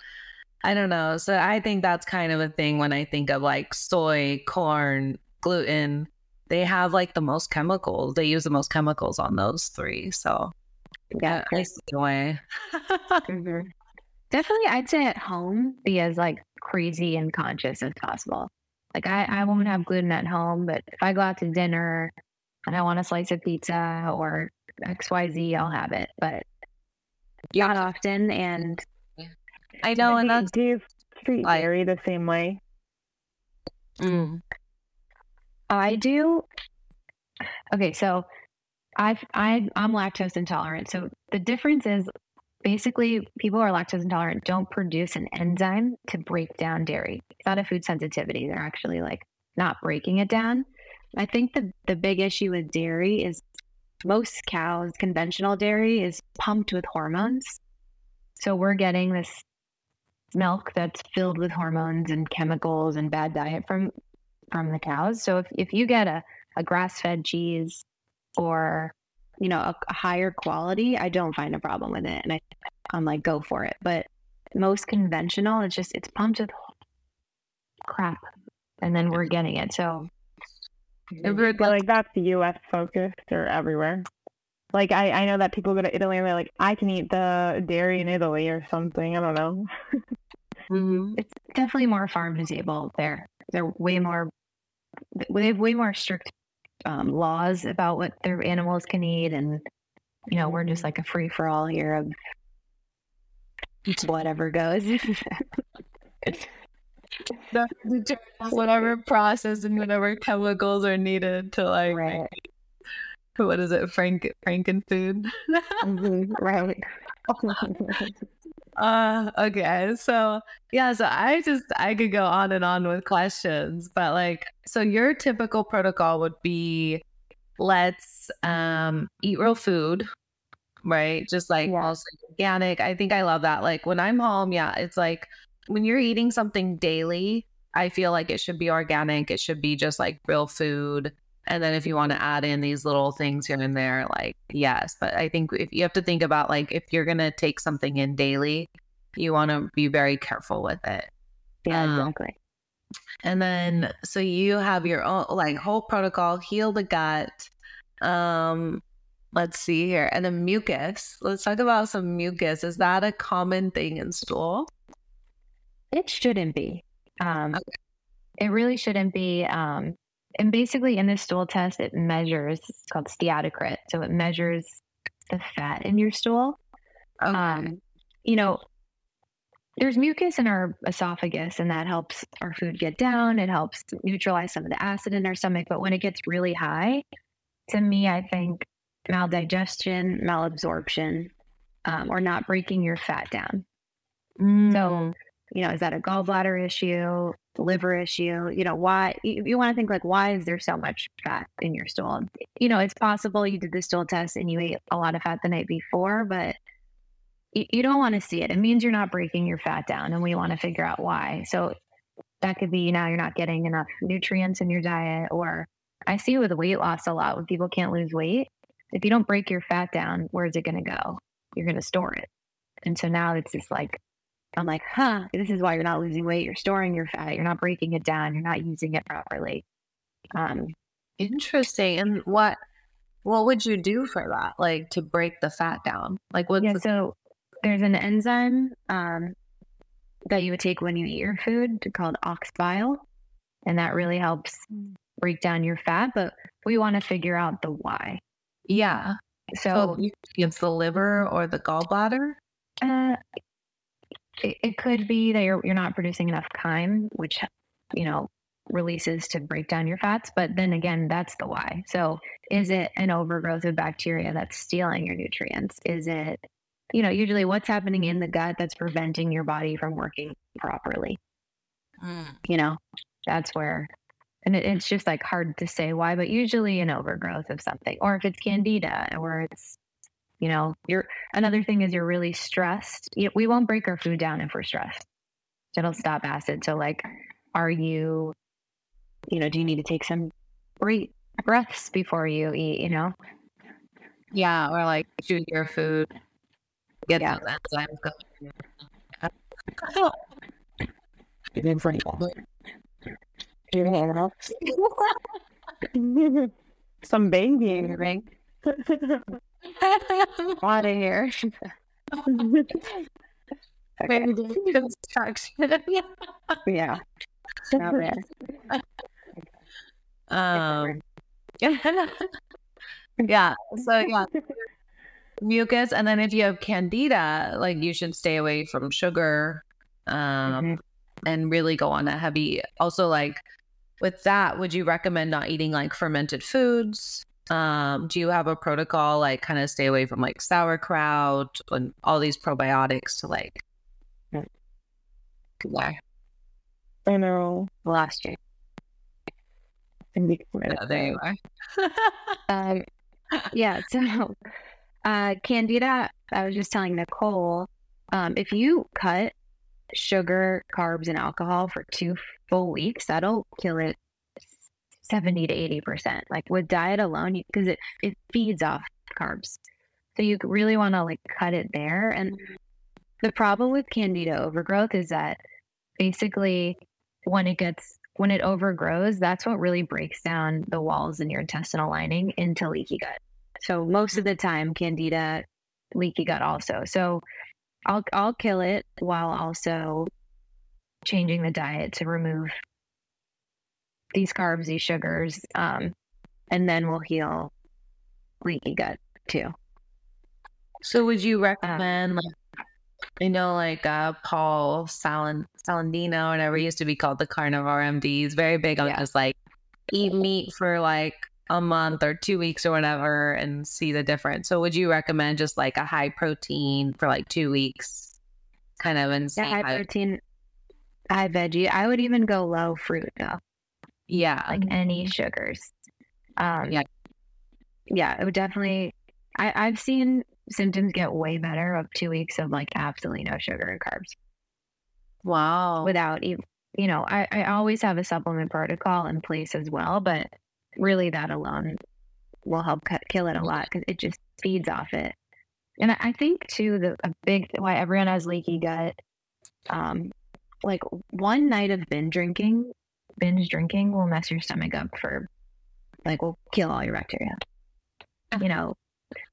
I don't know. So I think that's kind of a thing when I think of like soy, corn, gluten. They have like the most chemicals. They use the most chemicals on those three. So yeah, the way. Mhm. Definitely, I'd say at home be as like crazy and conscious as possible. Like I, I won't have gluten at home, but if I go out to dinner and I want a slice of pizza or X Y Z, I'll have it. But not often. And I know, and do, that's do you treat dairy the same way? mm, I do. Okay, so I've I I'm lactose intolerant. So the difference is basically people who are lactose intolerant don't produce an enzyme to break down dairy. It's not a food sensitivity. They're actually like not breaking it down. I think the the big issue with dairy is most cows, conventional dairy is pumped with hormones. So we're getting this milk that's filled with hormones and chemicals and bad diet from from the cows. So if, if you get a, a grass fed cheese or you know a, a higher quality, I don't find a problem with it, and I I'm like go for it. But most conventional, it's just it's pumped with crap, and then we're getting it. So If we're But like that's the U.S. focused or everywhere. Like I, I know that people go to Italy and they're like, I can eat the dairy in Italy or something. I don't know. mhm. it's definitely more farm to table there. They're way more they have way more strict um, laws about what their animals can eat, and you know we're just like a free for all here of whatever goes. Whatever process and whatever chemicals are needed to like right, what is it frank frankenfood Mhm, right. uh okay so yeah so i just i could go on and on with questions but like so your typical protocol would be let's um eat real food right? Just like Yeah. also organic. I think i love that like when i'm home yeah it's like when you're eating something daily i feel like it should be organic it should be just like real food and then if you want to add in these little things here and there like yes but i think if you have to think about like if you're going to take something in daily you want to be very careful with it Yeah, Um, exactly. and then so you have your own like whole protocol, heal the gut. Um let's see here. And then mucus. Let's talk about some mucus. Is that a common thing in stool? It shouldn't be. Um, okay. It really shouldn't be. Um, and basically, in this stool test, it measures. It's called steatocrit, so it measures the fat in your stool. Okay. Um, you know, there's mucus in our esophagus, and that helps our food get down. It helps neutralize some of the acid in our stomach. But when it gets really high, to me, I think maldigestion, malabsorption, um, or not breaking your fat down. Mm. So, you know, is that a gallbladder issue, liver issue? You know, why you, you want to think like, why is there so much fat in your stool? You know, it's possible you did the stool test and you ate a lot of fat the night before, but you, you don't want to see it. It means you're not breaking your fat down, and we want to figure out why. So that could be now you're not getting enough nutrients in your diet, or I see with weight loss a lot when people can't lose weight if you don't break your fat down, where's it going to go? You're going to store it. And so now it's just like, I'm like, huh, this is why you're not losing weight. You're storing your fat. You're not breaking it down. You're not using it properly. Um, Interesting. And what, what would you do for that? Like to break the fat down? Like what? Yeah. The- so there's an enzyme, um, that you would take when you eat your food called ox bile. And that really helps mm. break down your fat. But we want to figure out the why. Yeah. So, so it's the liver or the gallbladder? Uh, it, it could be that you're, you're not producing enough chyme, which, you know, releases to break down your fats. But then again, that's the why. So is it an overgrowth of bacteria that's stealing your nutrients? Is it, you know, usually what's happening in the gut that's preventing your body from working properly? Mm. You know, that's where and it, it's just like hard to say why, but usually an overgrowth of something, or if it's candida, or it's you know, you're another thing is you're really stressed. We won't break our food down if we're stressed. It'll stop acid. So like, are you, you know, do you need to take some break breaths before you eat? You know. Yeah, or like chew your food, get yeah. those enzymes going. Get in front of you. Your hand up. Some baby ring. Out of here. Maybe construction. yeah. Not bad. Um. yeah. So yeah. Mucus, and then if you have candida, like you should stay away from sugar, um, mm-hmm. and really go on a heavy. Also, like with that, would you recommend not eating like fermented foods? Um, do you have a protocol like kind of stay away from like sauerkraut and all these probiotics to like? Yeah. I know. Last year. Yeah, there you are. um, yeah. So, uh, Candida, I was just telling Nicole, um, if you cut sugar, carbs, and alcohol for two full weeks, that'll kill it 70 to 80%. Like with diet alone, because it, it feeds off carbs. So you really want to like cut it there. And the problem with candida overgrowth is that basically when it gets when it overgrows, that's what really breaks down the walls in your intestinal lining into leaky gut. So most of the time, candida, leaky gut also. So I'll I'll kill it while also changing the diet to remove these carbs, these sugars, um, and then we'll heal leaky gut too. So, would you um, recommend, um, like, you know, like uh, Paul Salan- Saladino, or whatever, used to be called the carnivore MD. He's very big on yeah. just like eat meat for like a month or two weeks or whatever and see the difference. So would you recommend just like a high protein for like two weeks kind of and yeah, high protein, high veggie. I would even go low fruit though. Yeah. Like any sugars. Um, yeah. Yeah, it would definitely I, I've seen symptoms get way better of two weeks of like absolutely no sugar and carbs. Wow. Without even you know, I, I always have a supplement protocol in place as well, but really that alone will help cut, kill it a lot because it just feeds off it. And I think too the a big why everyone has leaky gut, um, like one night of binge drinking, binge drinking will mess your stomach up for, like, will kill all your bacteria. You know,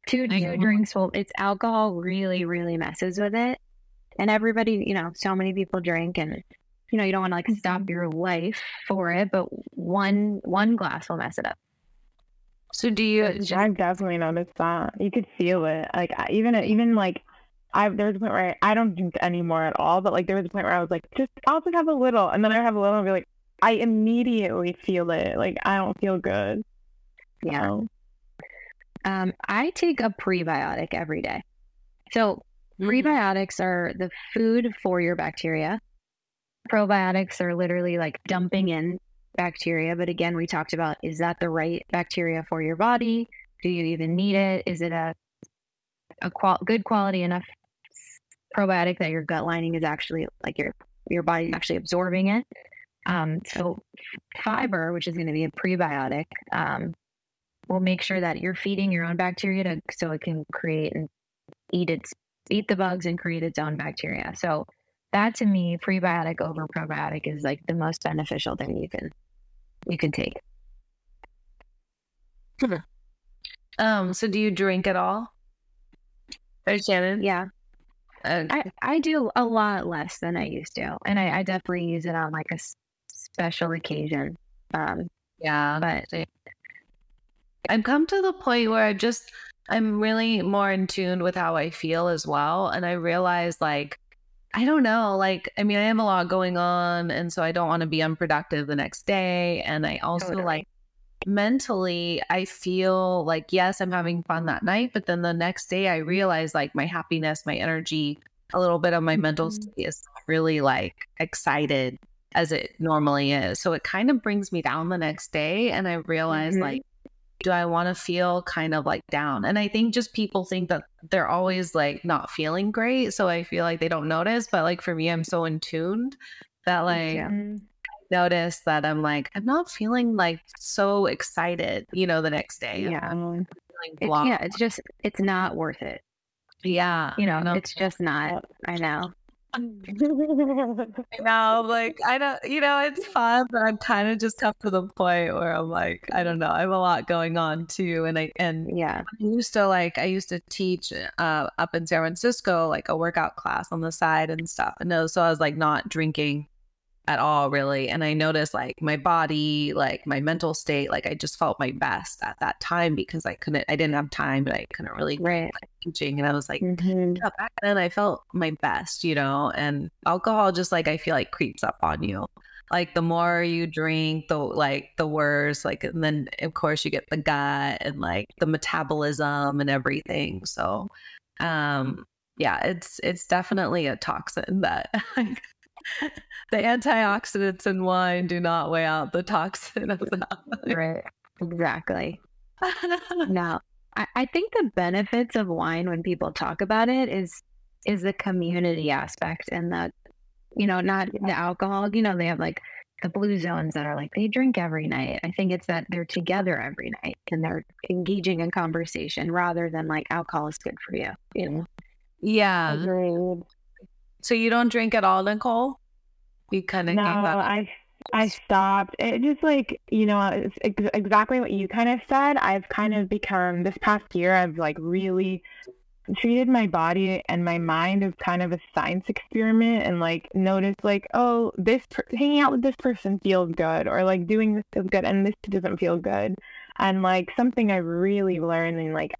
two, two drinks will it's alcohol really really messes with it and everybody you know so many people drink and you know you don't want to like stop mm-hmm. your life for it but one one glass will mess it up So do you? I've definitely noticed that. You could feel it. Like even even like I there was a point where I, I don't drink anymore at all, but like there was a point where I was like, just I'll just have a little, and then I have a little, and be like, I immediately feel it. Like I don't feel good. yeah So, um i take a prebiotic every day so Mm-hmm. prebiotics are the food for your bacteria probiotics are literally like dumping in bacteria but again we talked about is that the right bacteria for your body do you even need it is it a a qual- good quality enough probiotic that your gut lining is actually like your your body's actually absorbing it um, so fiber which is going to be a prebiotic um, will make sure that you're feeding your own bacteria to, so it can create and eat its eat the bugs and create its own bacteria so that to me prebiotic over probiotic is like the most beneficial thing you can you can take Um. So do you drink at all? Or Shannon? yeah Uh, I, I do a lot less than I used to, and I, I definitely use it on like a special occasion. Um, yeah. but I've come to the point where I just I'm really more in tune with how I feel as well. And I realize like I don't know, like I mean I have a lot going on and so I don't want to be unproductive the next day. And I also Totally. like mentally I feel like yes, I'm having fun that night, but then the next day I realize like my happiness, my energy, a little bit of my mental Mhm. state is really like excited as it normally is. So it kind of brings me down the next day and I realize Mhm. like do I want to feel kind of like down? And I think just people think that they're always like not feeling great. So I feel like they don't notice. But like for me, I'm so in tuned that like Yeah. mm, notice that I'm like, I'm not feeling like so excited, you know, the next day. I'm yeah, feeling it, yeah, it's just it's not worth it. yeah. You know, no. it's just not. I know. I know, like I don't, you know, it's fun, but I'm kind of just come to the point where I'm like, I don't know, I have a lot going on too, and I and Yeah, I used to like I used to teach uh, up in San Francisco like a workout class on the side and stuff. And no, so I was like not drinking at all really. And I noticed like my body, like my mental state, like I just felt my best at that time because I couldn't I didn't have time, but I couldn't really right. like teaching. And I was like, Mhm. yeah, back then I felt my best, you know, and alcohol just like I feel like creeps up on you. Like the more you drink, the like the worse. Like and then of course you get the gut and like the metabolism and everything. So um yeah, it's it's definitely a toxin that the antioxidants in wine do not weigh out the toxin of that. Right. Exactly. No, I, I think the benefits of wine when people talk about it is is the community aspect and the you know not the alcohol. You know they have like the blue zones that are like they drink every night. I think it's that they're together every night and they're engaging in conversation rather than like alcohol is good for you. You know. yeah. Agreed. So you don't drink at all, Nicole? You kind of No, I I stopped. It just like you know, it's ex- exactly what you kind of said. I've kind of become this past year. I've like really treated my body and my mind as kind of a science experiment, and like noticed like, oh, this per- hanging out with this person feels good, or like doing this feels good, and this doesn't feel good, and like something I really learned and like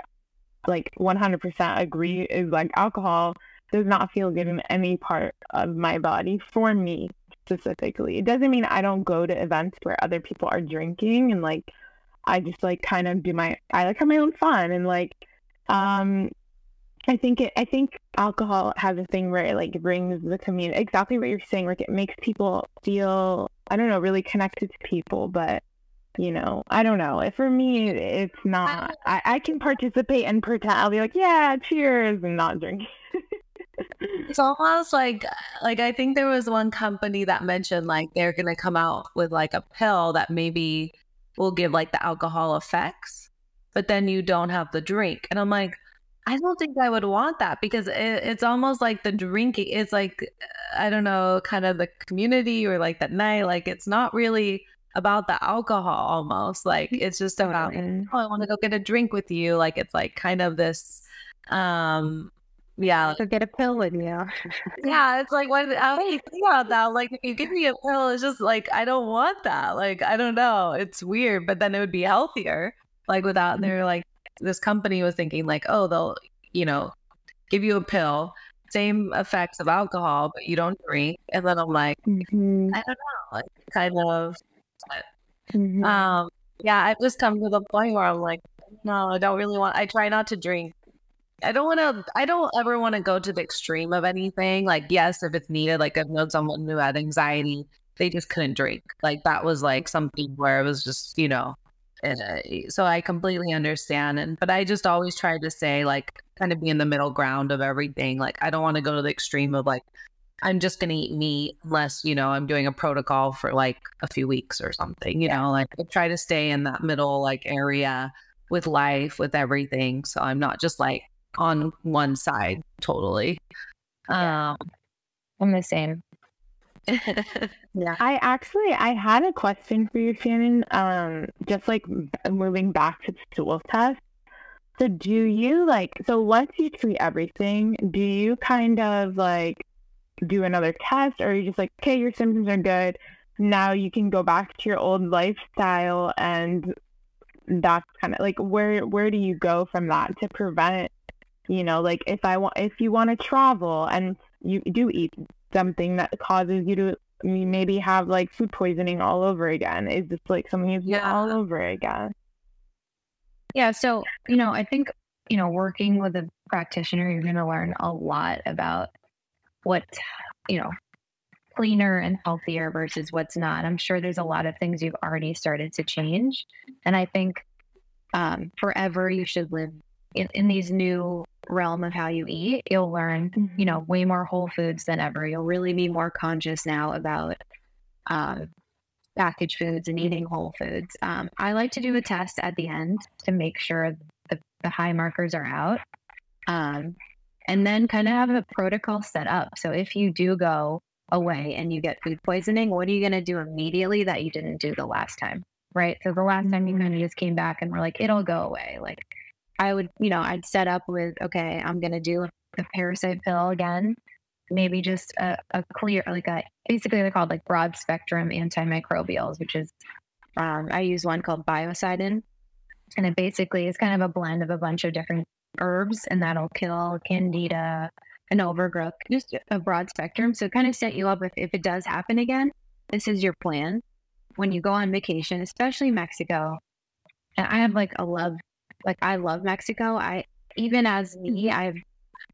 like 100% agree is like alcohol does not feel good in any part of my body for me specifically. It doesn't mean I don't go to events where other people are drinking and like I just like kind of do my I like have my own fun and like um I think it I think alcohol has a thing where it like brings the community exactly what you're saying like it makes people feel I don't know really connected to people but you know I don't know for me it's not I, I can participate and pretend I'll be like yeah cheers and not drink It's almost like like I think there was one company that mentioned like they're gonna come out with like a pill that maybe will give like the alcohol effects, but then you don't have the drink. And I'm like, I don't think I would want that because it, it's almost like the drinking. It's like I don't know, kind of the community or like that night. Like it's not really about the alcohol almost. Like it's just about oh, I want to go get a drink with you. Like it's like kind of this um yeah. To get a pill with you. yeah, it's like what I think about that. Like if you give me a pill, it's just like I don't want that. Like I don't know. It's weird, but then it would be healthier. Like without mm-hmm. they're like this company was thinking like, oh, they'll, you know, give you a pill, same effects of alcohol, but you don't drink. And then I'm like, mm-hmm. I don't know, like kind of mm-hmm. um yeah, I've just come to the point where I'm like, no, I don't really want I try not to drink I don't want to. I don't ever want to go to the extreme of anything. Like, yes, if it's needed. Like, I've known someone who had anxiety, they just couldn't drink. Like, that was like something where it was just, you know. Uh, so I completely understand, and but I just always try to say like, kind of be in the middle ground of everything. Like, I don't want to go to the extreme of like, I'm just gonna eat meat unless you know I'm doing a protocol for like a few weeks or something. You know, like I try to stay in that middle like area with life, with everything. So I'm not just like on one side totally. Um, I'm the same. yeah. I actually I had a question for you, Shannon. Um, just like moving back to the stool test. So do you like so once you treat everything, do you kind of like do another test or are you just like, okay, your symptoms are good. Now you can go back to your old lifestyle and that's kind of like where where do you go from that to prevent you know like if i want if you want to travel and you do eat something that causes you to maybe have like food poisoning all over again is this like something you yeah. all over again yeah so you know i think you know working with a practitioner you're going to learn a lot about what you know cleaner and healthier versus what's not i'm sure there's a lot of things you've already started to change and i think um, forever you should live in, in these new realm of how you eat, you'll learn, you know, mm-hmm. way more whole foods than ever. You'll really be more conscious now about um, packaged foods and eating whole foods. Um, I like to do a test at the end to make sure the, the high markers are out. Um, and then kind of have a protocol set up. So if you do go away and you get food poisoning, what are you going to do immediately that you didn't do the last time? Right. So the last time you mm-hmm. kind of just came back and were like, it'll go away. Like, I would, you know, I'd set up with, okay, I'm going to do the parasite pill again. Maybe just a, a clear, like a, basically they're called like broad spectrum antimicrobials, which is, um, I use one called Biocidin. And it basically is kind of a blend of a bunch of different herbs and that'll kill candida and overgrowth, just a broad spectrum. So kind of set you up if, if it does happen again, this is your plan. When you go on vacation, especially Mexico, and I have like a love like I love Mexico. I even as me, mm-hmm. I've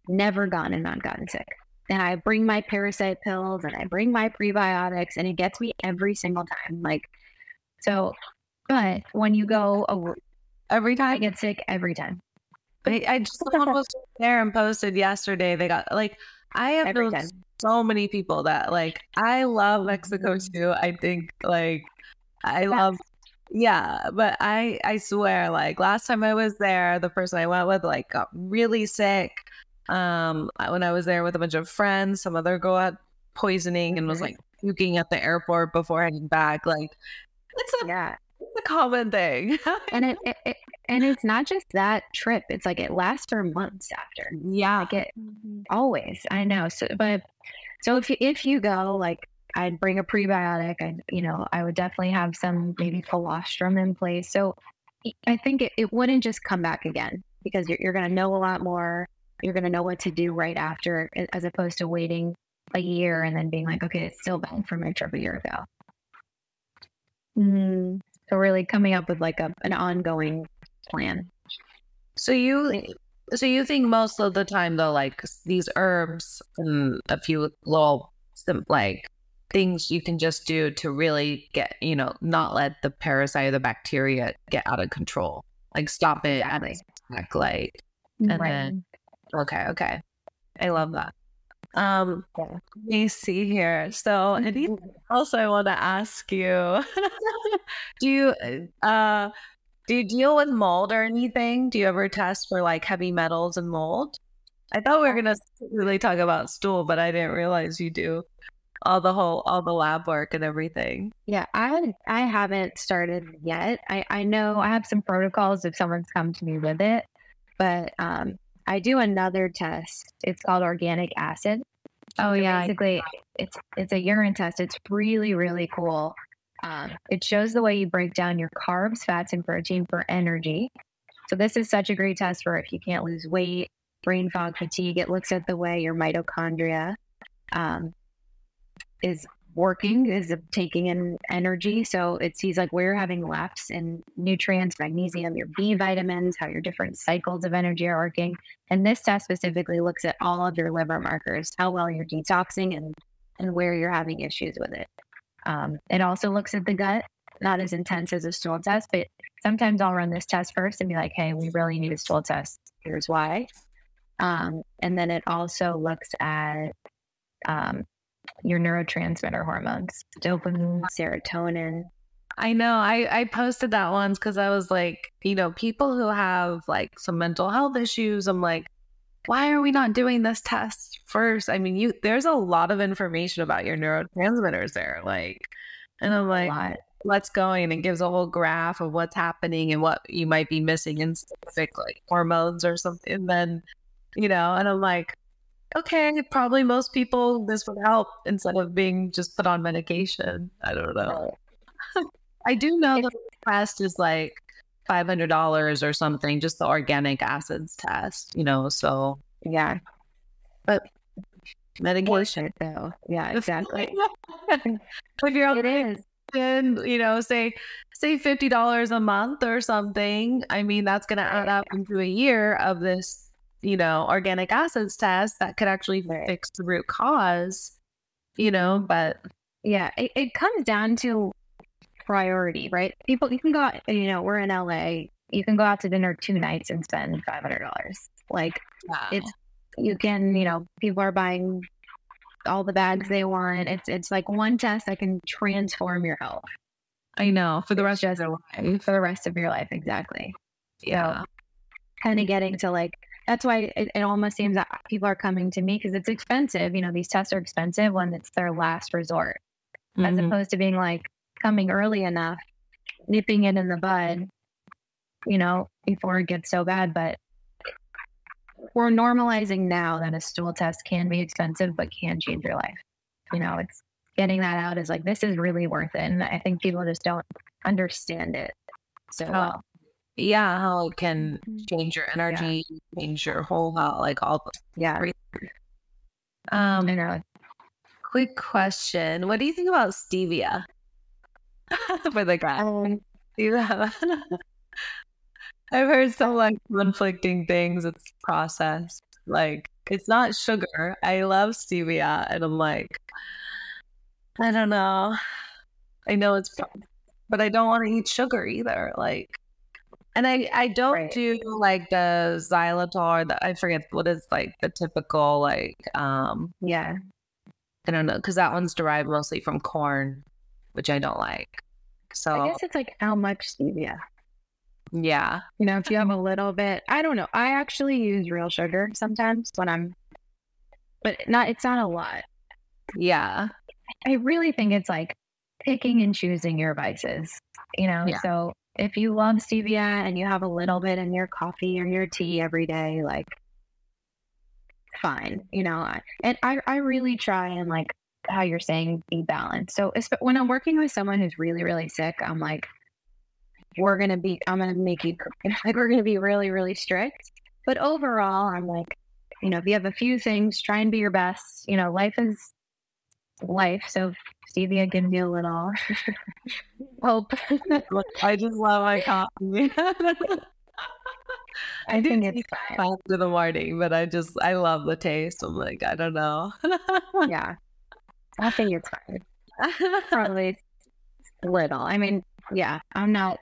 never gone and not gotten sick. And I bring my parasite pills and I bring my prebiotics and it gets me every single time. Like so but when you go every time I get sick every time. I, I just was there and posted yesterday. They got like I have known so many people that like I love Mexico mm-hmm. too. I think like I love yeah, but I I swear, like last time I was there, the person I went with like got really sick. Um, when I was there with a bunch of friends, some other girl had poisoning and was like puking at the airport before heading back. Like, it's a yeah, it's a common thing. and it, it, it, and it's not just that trip. It's like it lasts for months after. Yeah, like it mm-hmm. always. I know. So, but so if you, if you go like I'd bring a prebiotic. I, you know, I would definitely have some maybe colostrum in place. So I think it, it wouldn't just come back again because you're, you're going to know a lot more. You're going to know what to do right after, as opposed to waiting a year and then being like, okay, it's still bad from my trip a year ago. Mm. So really coming up with like a, an ongoing plan. So you so you think most of the time though, like these herbs and a few little like things you can just do to really get, you know, not let the parasite or the bacteria get out of control. Like stop it exactly. at like and right. then okay, okay. I love that. Um let me see here. So anything else I want to ask you? do you uh do you deal with mold or anything? Do you ever test for like heavy metals and mold? I thought we were gonna really talk about stool, but I didn't realize you do all the whole all the lab work and everything. Yeah, I I haven't started yet. I I know I have some protocols if someone's come to me with it, but um, I do another test. It's called organic acid. Oh So yeah. basically it's it's a urine test. It's really really cool. Um, it shows the way you break down your carbs, fats, and protein for energy. So this is such a great test for if you can't lose weight, brain fog, fatigue. It looks at the way your mitochondria um, is working, is taking in energy. So it sees like where you're having lapse in nutrients, magnesium, your B vitamins, how your different cycles of energy are working. And this test specifically looks at all of your liver markers, how well you're detoxing and and where you're having issues with it. Um, it also looks at the gut, not as intense as a stool test, but sometimes I'll run this test first and be like, hey, we really need a stool test. Here's why. Um, and then it also looks at um, your neurotransmitter hormones, dopamine, serotonin. I know. I I posted that once because I was like, you know, people who have like some mental health issues. I'm like, why are we not doing this test first? I mean, you there's a lot of information about your neurotransmitters there, like, and I'm like, lot. let's go and it gives a whole graph of what's happening and what you might be missing in specific like hormones or something. And then, you know, and I'm like, okay, probably most people this would help instead of being just put on medication. I don't know. I do know the test is like five hundred dollars or something, just the organic acids test, you know. So Yeah. But medication. though, yeah, exactly. if you're it is. in, you know, say say fifty dollars a month or something, I mean that's gonna add up into a year of this, you know, organic acids test that could actually Right. fix the root cause, you know, but Yeah, it, it comes down to priority, right? People, you can go out, you know, we're in LA. You can go out to dinner two nights and spend $500. Like, it's, you can, you know, people are buying all the bags they want. It's, it's like one test that can transform your health I know for the rest of their life. for the rest of your life. Exactly. Yeah. kind of getting to like that's why it, it almost seems that people are coming to me because it's expensive you know these tests are expensive when it's their last resort as Mhm. opposed to being like coming early enough nipping it in the bud you know before it gets so bad but we're normalizing now that a stool test can be expensive but can change your life you know it's getting that out is like this is really worth it and i think people just don't understand it so Oh. well yeah, how it can Mhm. change your energy, change your whole health, like all. yeah Um, i know quick question: What do you think about stevia for the grass? um, Yeah. I've heard some like conflicting things. It's processed. Like it's not sugar. I love stevia, and I'm like, I don't know. I know it's, but I don't want to eat sugar either. Like, and I I don't Right. do like the xylitol. The, I forget what is like the typical like um yeah I don't know because that one's derived mostly from corn, which I don't like. So I guess it's like how much stevia. yeah, You know, if you have a little bit, I don't know. I actually use real sugar sometimes when I'm, but not. It's not a lot. yeah. I really think it's like picking and choosing your vices. You know, Yeah. so if you love stevia and you have a little bit in your coffee or your tea every day, like fine. You know, and I I really try and like how you're saying be balanced. So when I'm working with someone who's really really sick, I'm like we're gonna be i'm gonna make you like we're gonna be really really strict but overall i'm like you know if you have a few things try and be your best you know life is life so stevia gives you a little hope Look, I just love my coffee. i do think it's fine in the morning, but I just I love the taste. I'm like I don't know. yeah i think it's fine probably little i mean yeah i'm not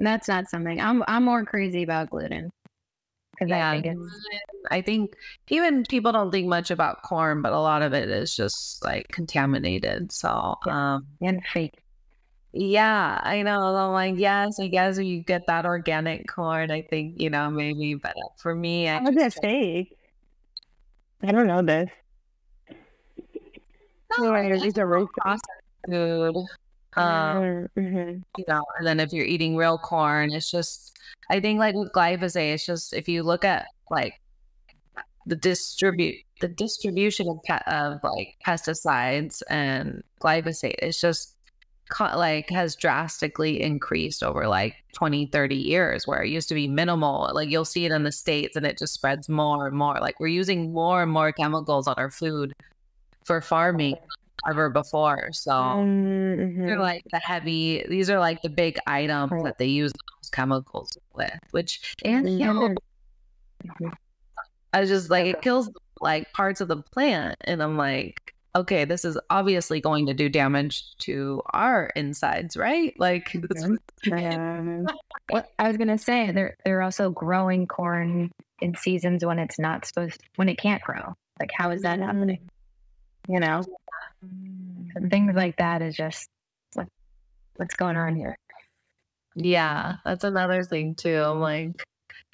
that's not something i'm i'm more crazy about gluten yeah, i think I think even people don't think much about corn, but a lot of it is just like contaminated. So um and fake yeah, I know. I'm like, yes, I guess you get that organic corn, I think, you know, maybe, but for me, I that just, fake? I don't know this. These are roast processed food. Um, mm-hmm. you know, and then if you're eating real corn, it's just I think like with glyphosate, it's just if you look at like the distribute the distribution of pe- of like pesticides and glyphosate, it's just co- like has drastically increased over like 20 30 years where it used to be minimal. Like you'll see it in the states and it just spreads more and more. Like we're using more and more chemicals on our food for farming ever before. So Mm-hmm. they're like the heavy these are like the big items that they use chemicals with which and Mhm. kill i just like it kills like parts of the plant and i'm like okay this is obviously going to do damage to our insides right like that's Mhm. Yeah. What I was gonna say, they're they're also growing corn in seasons when it's not supposed when it can't grow. Like how is that happening? You know? And things like that is just what what's going on here. Yeah, that's another thing too. I'm like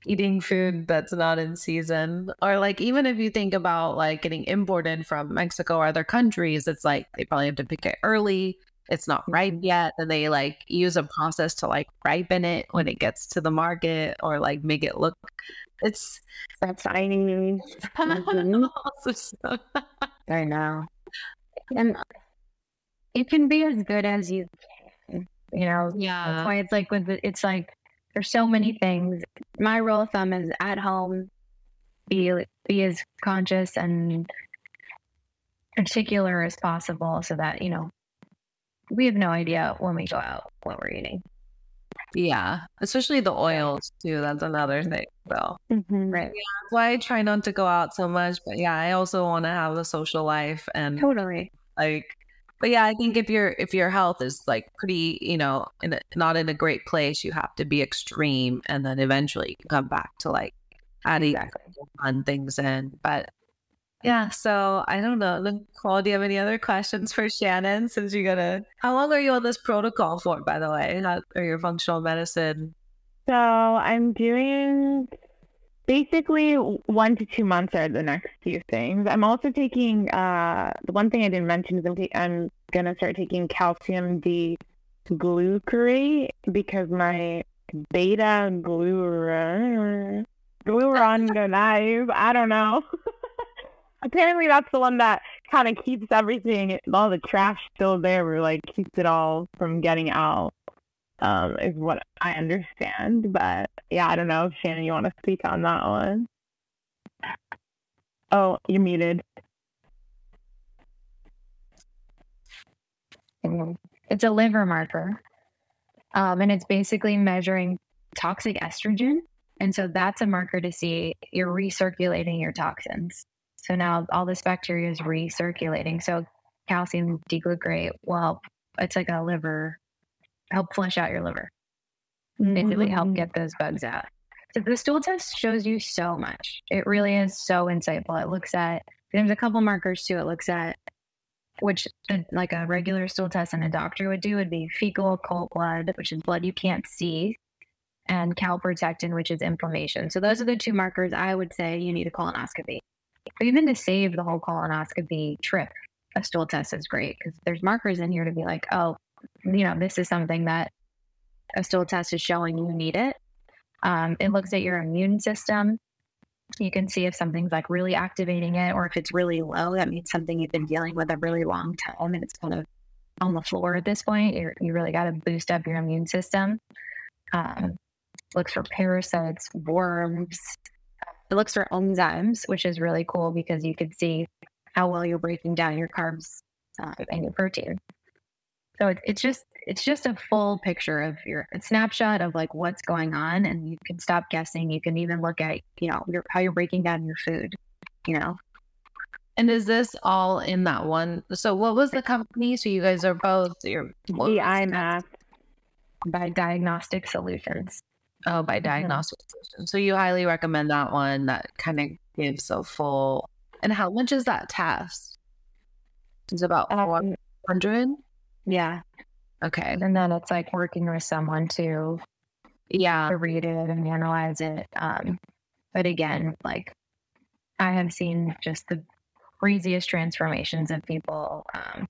eating food that's not in season. Or like even if you think about like getting imported from Mexico or other countries, it's like they probably have to pick it early. It's not ripe mm-hmm. yet. And they like use a process to like ripen it when it gets to the market or like make it look it's That's signing. Mm-hmm. I know. And it can be as good as you. You know, That's yeah. why it's like with it's like there's so many things. My rule of thumb is at home, be be as conscious and particular as possible, so that you know we have no idea when we go out what we're eating. Yeah. Especially the oils too. That's another thing. So Mm-hmm. Right. that's why I try not to go out so much. But yeah, I also want to have a social life and Totally. like but yeah i think if your if your health is like pretty you know in a, not in a great place you have to be extreme and then eventually you come back to like adding fun things in. But yeah so i don't know. Nicole do you have any other questions for shannon since you gotta how long are you on this protocol for by the way or your functional medicine? So I'm doing basically one to two months are the next few things. I'm also taking uh the one thing I didn't mention is I'm gonna start taking calcium D glucarate because my beta glucuron glucuronidase I don't know. Apparently that's the one that kind of keeps everything all the trash still there like keeps it all from getting out um, is what I understand. But yeah, I don't know if Shannon, you want to speak on that one. Oh, you're muted. It's a liver marker. Um, and it's basically measuring toxic estrogen. And so that's a marker to see you're recirculating your toxins. So now all this bacteria is recirculating. So calcium D glucarate well. It's like a liver, help flush out your liver, basically help get those bugs out. So the stool test shows you so much. It really is so insightful. It looks at, there's a couple markers too. It looks at which uh, like a regular stool test and a doctor would do would be fecal occult blood, which is blood you can't see, and calprotectin, which is inflammation. So those are the two markers I would say you need a colonoscopy. But even to save the whole colonoscopy trip, a stool test is great because there's markers in here to be like, oh, you know, this is something that a stool test is showing you need it. Um, it looks at your immune system. You can see if something's like really activating it or if it's really low. That means something you've been dealing with a really long time and it's kind of on the floor at this point. You're, you really got to boost up your immune system. Um, looks for parasites, worms. It looks for enzymes, which is really cool because you can see how well you're breaking down your carbs uh, and your protein. So it, it's just it's just a full picture of your a snapshot of like what's going on, and you can stop guessing. You can even look at you know your, how you're breaking down your food. You know, and is this all in that one so what was the company so you guys are both your GI-MAP. by Diagnostic Solutions. Oh, by Diagnostic Solutions. So you highly recommend that one that kind of gives a full. And how much is that test? It's about Um, 400. Yeah, Okay. and then it's like working with someone to Yeah. to read it and analyze it. Um, but again, like I have seen just the craziest transformations of people um,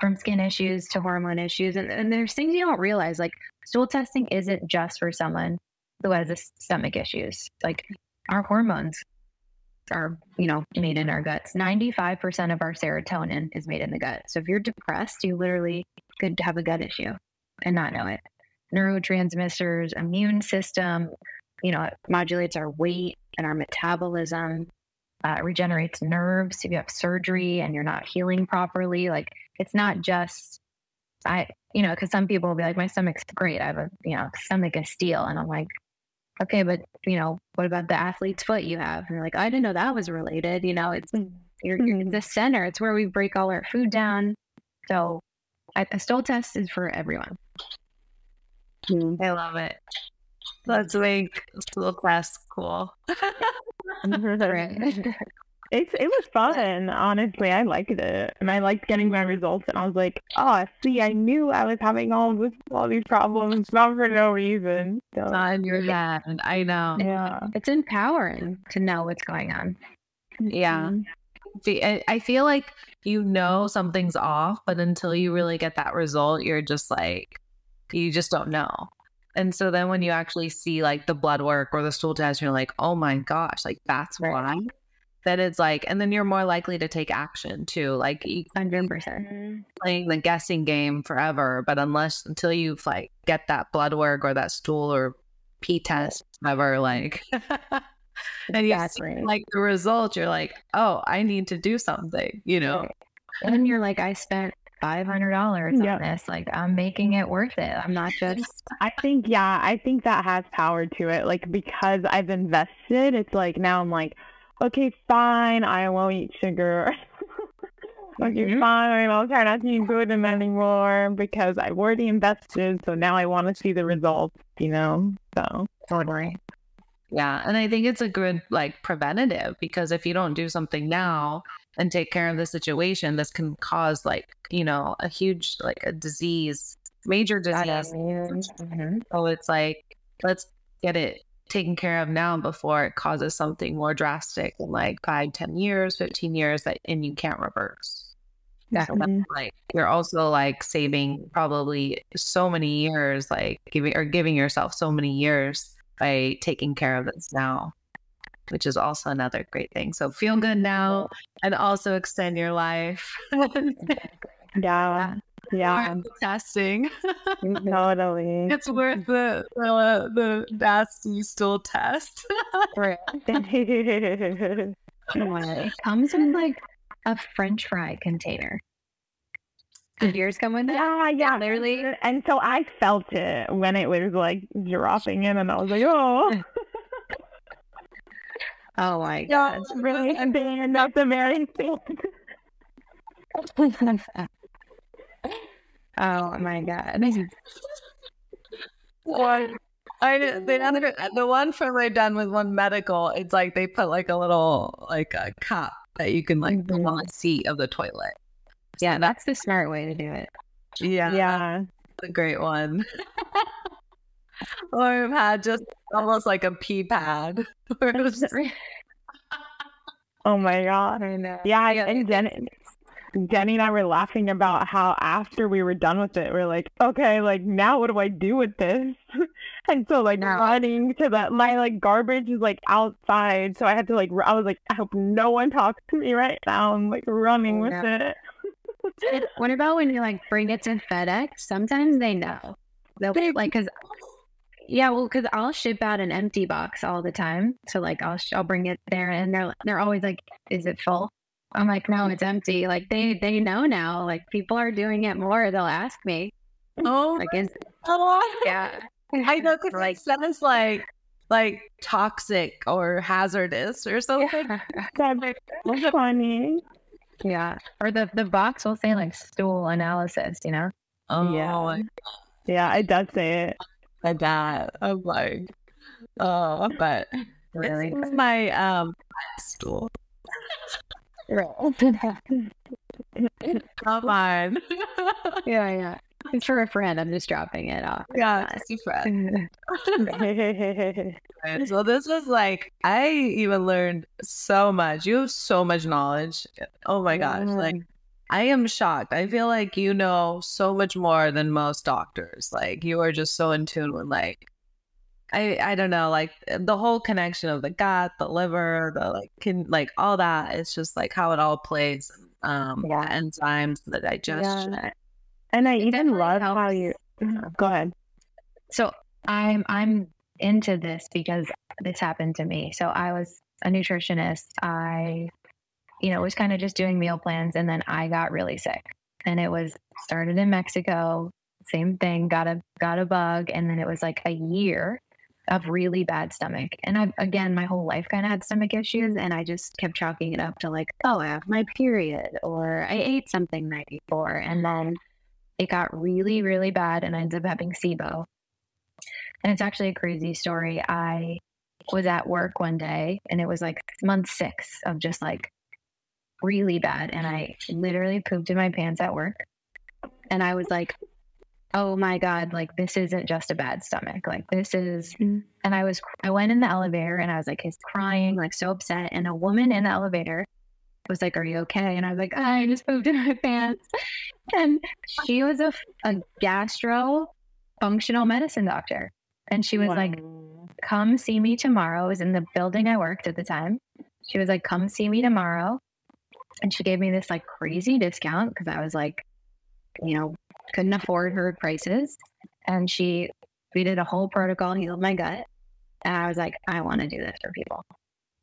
from skin issues to hormone issues. And, and there's things you don't realize, like stool testing isn't just for someone who has a stomach issues. Like our hormones are, you know, made in our guts. 95% of our serotonin is made in the gut. So if you're depressed, you literally could have a gut issue and not know it. Neurotransmitters, immune system, you know, it modulates our weight and our metabolism, uh, regenerates nerves. If you have surgery and you're not healing properly, like it's not just I, you know, because some people will be like, my stomach's great. I have a, you know, stomach of steel, and I'm like, okay, but you know, what about the athlete's foot you have? And you're like, I didn't know that was related. You know, it's you're, you're Mm-hmm. the center. It's where we break all our food down. So, I, a stool test is for everyone. I love it. Let's make stool class cool. Right. It's it was fun, honestly. I liked it, and I liked getting my results. And I was like, "Oh, see, I knew I was having all this, all these problems, not for no reason." So, on your head. I know. yeah, it's empowering to know what's going on. Yeah. Mm-hmm. I I feel like you know something's off, but until you really get that result, you're just like, you just don't know. And so then when you actually see like the blood work or the stool test, you're like, oh my gosh, like that's Right. why. Then it's like, and then you're more likely to take action too. Like Hundred percent. Mm-hmm. playing the guessing game forever, but unless until you like get that blood work or that stool or P test, whatever, like, and you see, Exactly. like the result, you're like, oh, I need to do something, you know? And you're like, I spent five hundred dollars Yeah. on this. Like, I'm making it worth it. I'm not just I think yeah, I think that has power to it. Like because I've invested, it's like now I'm like, okay, fine, I won't eat sugar. okay, Mhm. fine, I'll try not to eat gluten anymore because I've already invested. So now I want to see the results. You know, so totally. Yeah. And I think it's a good like preventative because if you don't do something now and take care of the situation, this can cause like, you know, a huge, like a disease, major disease. Mhm. So it's like, let's get it taken care of now before it causes something more drastic in like five, ten years, 15 years that, and you can't reverse. So that's Mhm. like you're also like saving probably so many years, like giving or giving yourself so many years by taking care of this now, which is also another great thing. So feel good now and also extend your life. yeah, yeah, Testing. totally. It's worth the the, the nasty stool test. Right. It comes with like a French fry container. Did yours come with that? Yeah, yeah, Literally. And so I felt it when it was like dropping in, and I was like, oh, Oh my god. it's really bad. Not the very thing. Oh my god. one. I did- they done the one from they done with one medical. It's like they put like a little like a cup that you can like put on the mm-hmm. seat of the toilet. Yeah, that's the smart way to do it. Yeah, Yeah, that's a great one. or I've had just almost like a pee pad. Where it was just- oh my god. I know. Yeah, and Jenny, Jenny and I were laughing about how after we were done with it, we're like, okay, like now what do I do with this? and so like Now- running to that, my like garbage is like outside, so I had to like, r- I was like, I hope no one talks to me right now. I'm like running with Yeah. it. And what about when you like bring it to FedEx? Sometimes they know. They'll They- like because yeah, well, because I'll ship out an empty box all the time. So like I'll sh- I'll bring it there, and they're they're always like, "Is it full?" I'm like, "No, it's empty." Like they they know now. Like people are doing it more. They'll ask me. oh, Like, is yeah, I know because Like- like sounds like like toxic or hazardous or something. That's funny. yeah. Or the the box will say like stool analysis. You know. Oh, Yeah. Yeah, it does say it. my dad. I'm like, oh, but Really. my um stool. Come on. yeah, yeah. It's for a friend. I'm just dropping it off. Yeah, it's a friend. so this was like I even learned so much. You have so much knowledge. Oh my gosh. Mm-hmm. Like I am shocked. I feel like you know so much more than most doctors. Like you are just so in tune with like I I don't know, like the whole connection of the gut, the liver, the like can like all that. It's just like how it all plays. Um yeah. enzymes, the digestion. Yeah. And I it even love helps. how you mm-hmm, go ahead. So I'm I'm into this because this happened to me. So I was a nutritionist. I you know, was kind of just doing meal plans and then I got really sick. And it was started in Mexico, same thing, got a got a bug and then it was like a year of really bad stomach. And I've, again my whole life kind of had stomach issues and I just kept chalking it up to like, oh, I have my period or I ate something night before and then it got really really bad and I ended up having SIBO. And it's actually a crazy story. I was at work one day and it was like month 6 of just like really bad and I literally pooped in my pants at work. And I was like, oh my god like this isn't just a bad stomach. Like this is mm-hmm. and i was i went in the elevator and i was like he's crying like so upset. And a woman in the elevator was like are you okay? And i was like i just pooped in my pants. And she was a, a gastro functional medicine doctor. And she was wow. like come see me tomorrow. I was in the building i worked at the time. She was like come see me tomorrow. And she gave me this like crazy discount because i was like you know couldn't afford her prices. And she, we did a whole protocol, healed my gut. And I was like, I want to do this for people.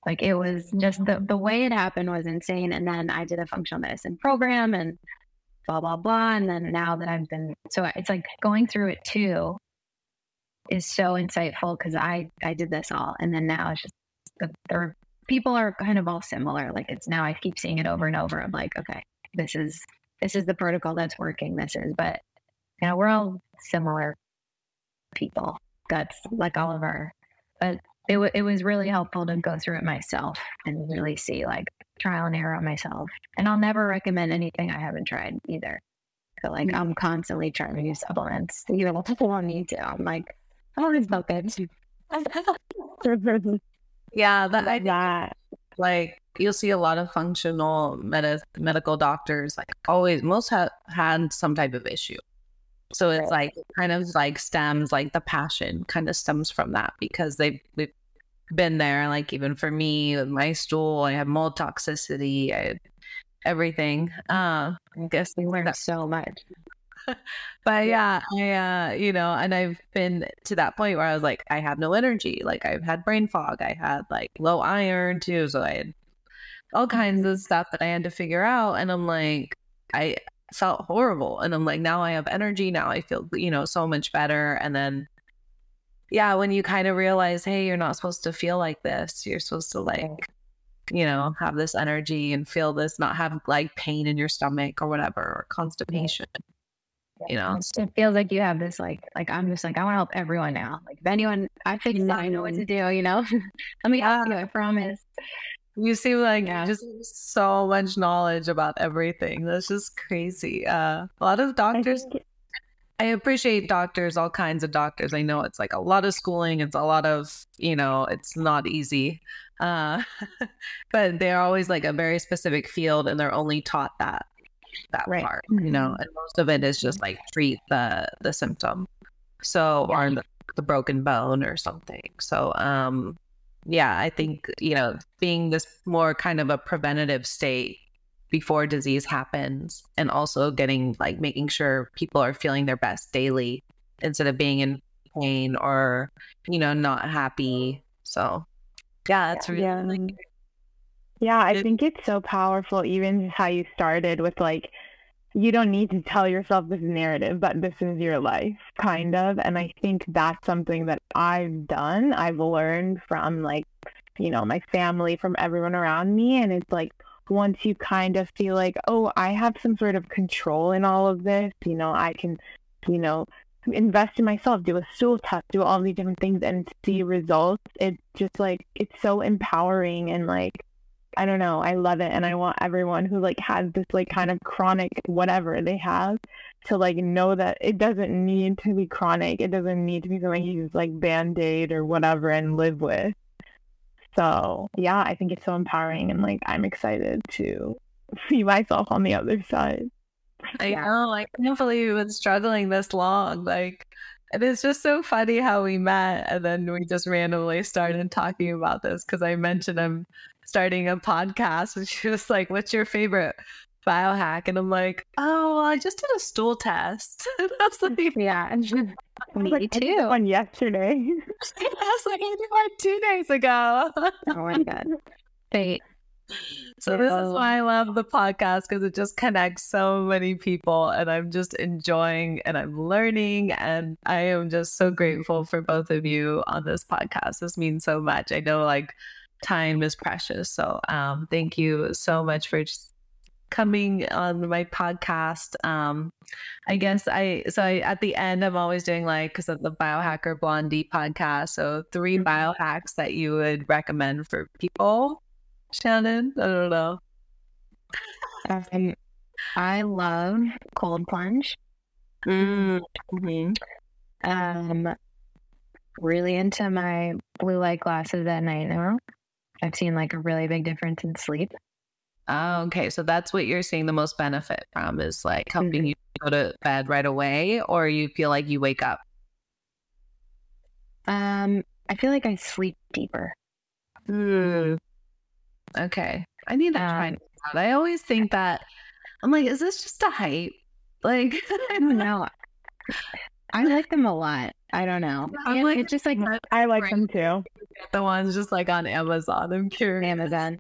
Like it was just the, the way it happened was insane. And then I did a functional medicine program and blah, blah, blah. And then now that I've been, so it's like going through it too is so insightful because I, I did this all. And then now it's just the, people are kind of all similar. Like it's now I keep seeing it over and over. I'm like, okay, this is this is the protocol that's working. This is, but you know, we're all similar people. That's like all of our, but it, w- it was really helpful to go through it myself and really see like trial and error on myself. And I'll never recommend anything I haven't tried either. So like mm-hmm. I'm constantly trying to use supplements. Even if people don't need to, I'm like, oh, it's not good. yeah, that I that like you'll see a lot of functional med- medical doctors like always most have had some type of issue. So it's like kind of like stems like the passion kind of stems from that because they've, they've been there like even for me with my stool i have mold toxicity i had everything. Uh i guess we learned that. so much. But yeah i uh you know and i've been to that point where i was like i have no energy. Like i've had brain fog. I had like low iron too so i had all kinds mm-hmm. of stuff that I had to figure out. And I'm like, I felt horrible. And I'm like, now I have energy. Now I feel, you know, so much better. And then, yeah, when you kind of realize, hey, you're not supposed to feel like this, you're supposed to like, you know, have this energy and feel this, not have like pain in your stomach or whatever, or constipation. You know, it feels like you have this like, like I'm just like I want to help everyone now. Like if anyone, I figured I know what to do. You know, let me ask you. I promise. You seem like yeah. you just so much knowledge about everything. That's just crazy. Uh, a lot of doctors. I, I appreciate doctors, all kinds of doctors. I know it's like a lot of schooling. It's a lot of you know. It's not easy, uh, but they're always like a very specific field, and they're only taught that that right. part. Mm-hmm. You know, mm-hmm. and most of it is just like treat the the symptom. So yeah. or the, the broken bone or something. So um yeah, I think, you know, being this more kind of a preventative state before disease happens and also getting like making sure people are feeling their best daily instead of being in pain or, you know, not happy. So, yeah, that's really yeah. Like, yeah, I think it's so powerful, even how you started with like you don't need to tell yourself this narrative, but this is your life, kind of. And I think that's something that I've done. I've learned from like, you know, my family, from everyone around me. And it's like, once you kind of feel like, oh, I have some sort of control in all of this, you know, I can, you know, invest in myself, do a stool test, do all these different things and see results. It's just like, it's so empowering and like, I don't know. I love it. And I want everyone who like has this like kind of chronic whatever they have to like know that it doesn't need to be chronic. It doesn't need to be something you use like band aid or whatever and live with. So yeah, I think it's so empowering and like I'm excited to see myself on the other side. I know, I can't believe we've been struggling this long. Like and it's just so funny how we met and then we just randomly started talking about this because I mentioned I'm starting a podcast and she was like, What's your favorite biohack? And I'm like, Oh, I just did a stool test. Was like, Yeah. And me like, too. One yesterday. I was like, I did one two days ago. oh my God. Fate. So this is why I love the podcast because it just connects so many people and I'm just enjoying and I'm learning and I am just so grateful for both of you on this podcast. This means so much. I know like time is precious. So um thank you so much for just coming on my podcast. Um I guess I so I at the end I'm always doing like because of the biohacker blondie podcast. So three biohacks that you would recommend for people Shannon? I don't know. Um, I love cold plunge. Mm-hmm. Um, really into my blue light glasses at night now. I've seen like a really big difference in sleep. Oh, okay. So that's what you're seeing the most benefit from is like helping you go to bed right away, or you feel like you wake up. Um, I feel like I sleep deeper. Mm. Okay. I need to try Um, that. I always think that I'm like, is this just a hype? Like I don't know. I like them a lot. I don't know. I'm like, it's just like I like them too. the ones just like on Amazon. I'm curious. Amazon.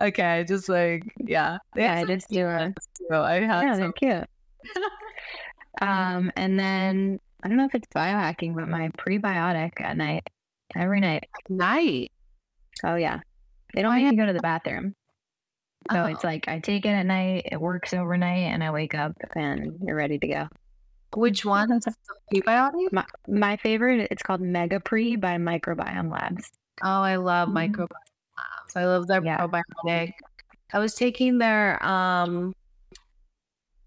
Okay, just like yeah. They Yeah, I just do a. some- so I have Yeah, some they're cute. Um, and then I don't know if it's biohacking, but my prebiotic at night, every night. night. Oh yeah, they don't Oh, make yeah. you go to the bathroom. So Oh. it's like I take it at night, it works overnight, and I wake up and you're ready to go. Which one? Prebiotic? My my favorite, it's called Mega Pre by Microbiome Labs. Oh, I love Mhm. microbiome labs. I love their Yeah. probiotic. I was taking their um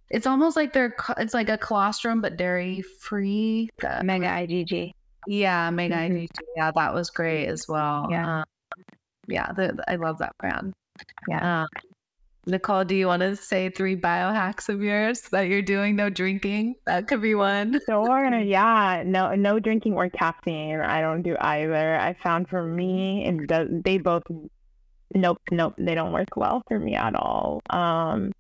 it's almost like their co- it's like a colostrum but dairy free. The- Mega IgG. yeah, Mega Mhm. IgG. Yeah, that was great as well. Yeah. Um, yeah, the, the- I love that brand. Yeah. Um, Nicole, do you want to say three biohacks of yours that you're doing? No drinking. That could be one. Sure, yeah. No, no drinking or caffeine. I don't do either. I found for me, does. They both, nope, nope. They don't work well for me at all. Um,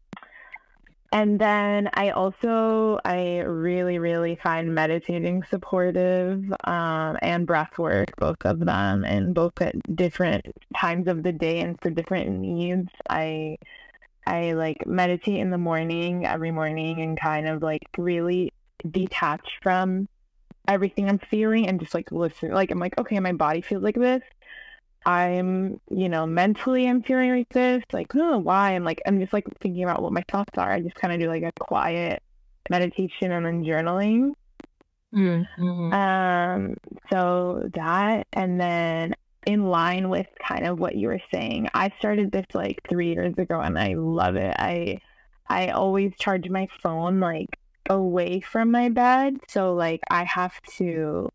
and then I also, I really, really find meditating supportive, um, and breath work, both of them, and both at different times of the day and for different needs. I, I like meditate in the morning every morning and kind of like really detach from everything I'm feeling and just like listen. Like I'm like, okay, my body feels like this. I'm, you know, mentally I'm feeling like this. Like, oh, why? I'm like, I'm just like thinking about what my thoughts are. I just kind of do like a quiet meditation and then journaling. Mm-hmm. Um, so that, and then in line with kind of what you were saying, I started this like three years ago and I love it. I, I always charge my phone like away from my bed. So like I have to,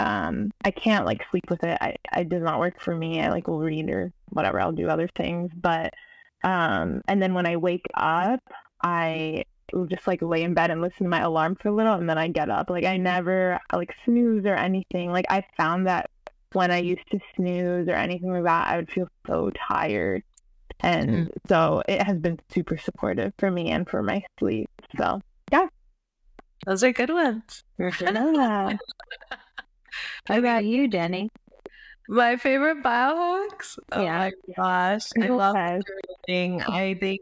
um, I can't like sleep with it. I, it does not work for me. I like will read or whatever. I'll do other things. But, um, and then when I wake up, I just like lay in bed and listen to my alarm for a little and then I get up. Like I never like snooze or anything. Like I found that when I used to snooze or anything like that, I would feel so tired. And so it has been super supportive for me and for my sleep. So yeah. Those are good ones. How about you, Jenny? My favorite biohacks? Oh Yeah. my gosh. I love Okay. journaling. I think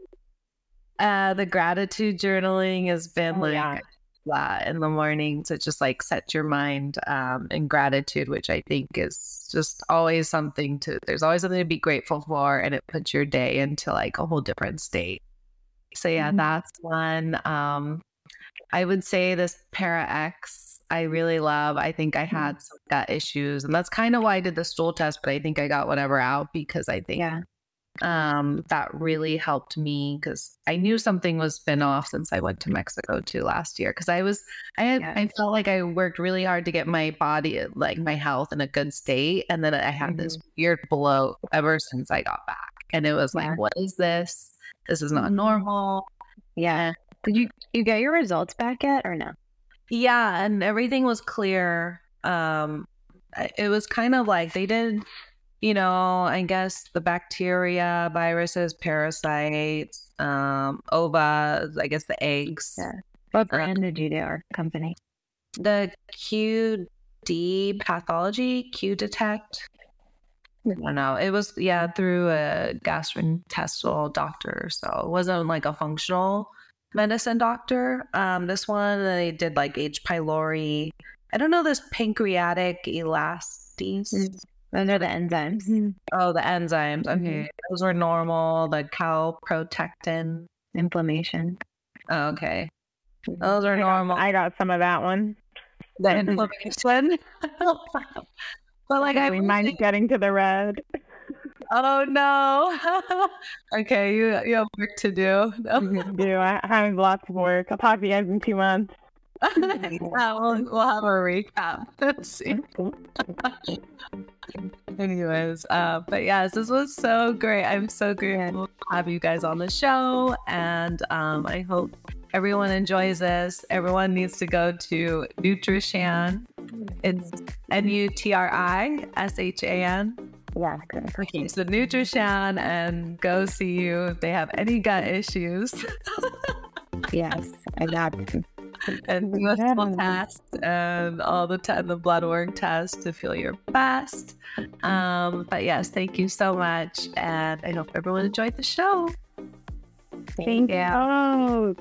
uh the gratitude journaling has been Oh, like yeah. That in the morning to just like set your mind um in gratitude, which I think is just always something to there's always something to be grateful for and it puts your day into like a whole different state. So yeah, Mhm. that's one. Um I would say this Para X I really love. I think I had some gut issues, and that's kind of why I did the stool test. But I think I got whatever out because I think Yeah. Um, that really helped me because I knew something was been off since I went to Mexico too last year. Because I was, I had, Yeah. I felt like I worked really hard to get my body, like my health, in a good state, and then I had this weird blow ever since I got back, and it was like, what is this? This is not normal. Yeah. Did you you get your results back yet or no? Yeah, and everything was clear. Um, it was kind of like they did, you know, I guess the bacteria, viruses, parasites, um, ova, I guess the eggs, Yeah. What brand did you do or company? the QD pathology, Q detect. I don't know. It was yeah through a gastrointestinal doctor, so it wasn't like a functional medicine doctor. Um, this one they did like H. pylori. I don't know this pancreatic elastase. Mm. Those are the enzymes. Oh, the enzymes. Okay, Mhm. those were normal. The calprotectin. Inflammation. Oh, okay, those are I got- normal. I got some of that one. the inflammation. but like I mind like, getting to the red. oh no. okay, you you have work to. Do I I have lots of work. I'll talk to you guys in two months. yeah, we'll, we'll have a recap. Let's see. Anyways, uh, but yes, this was so great. I'm so grateful to have you guys on the show, and um, I hope everyone enjoys this. Everyone needs to go to Nutrishan. It's N U T R I S H A N. Yeah. Okay, so Nutrishan, and go see you if they have any gut issues. Yes. I got do a Yeah. full test and all the te- the blood work test to feel your best. Um, but yes, thank you so much, and I hope everyone enjoyed the show. Thank you.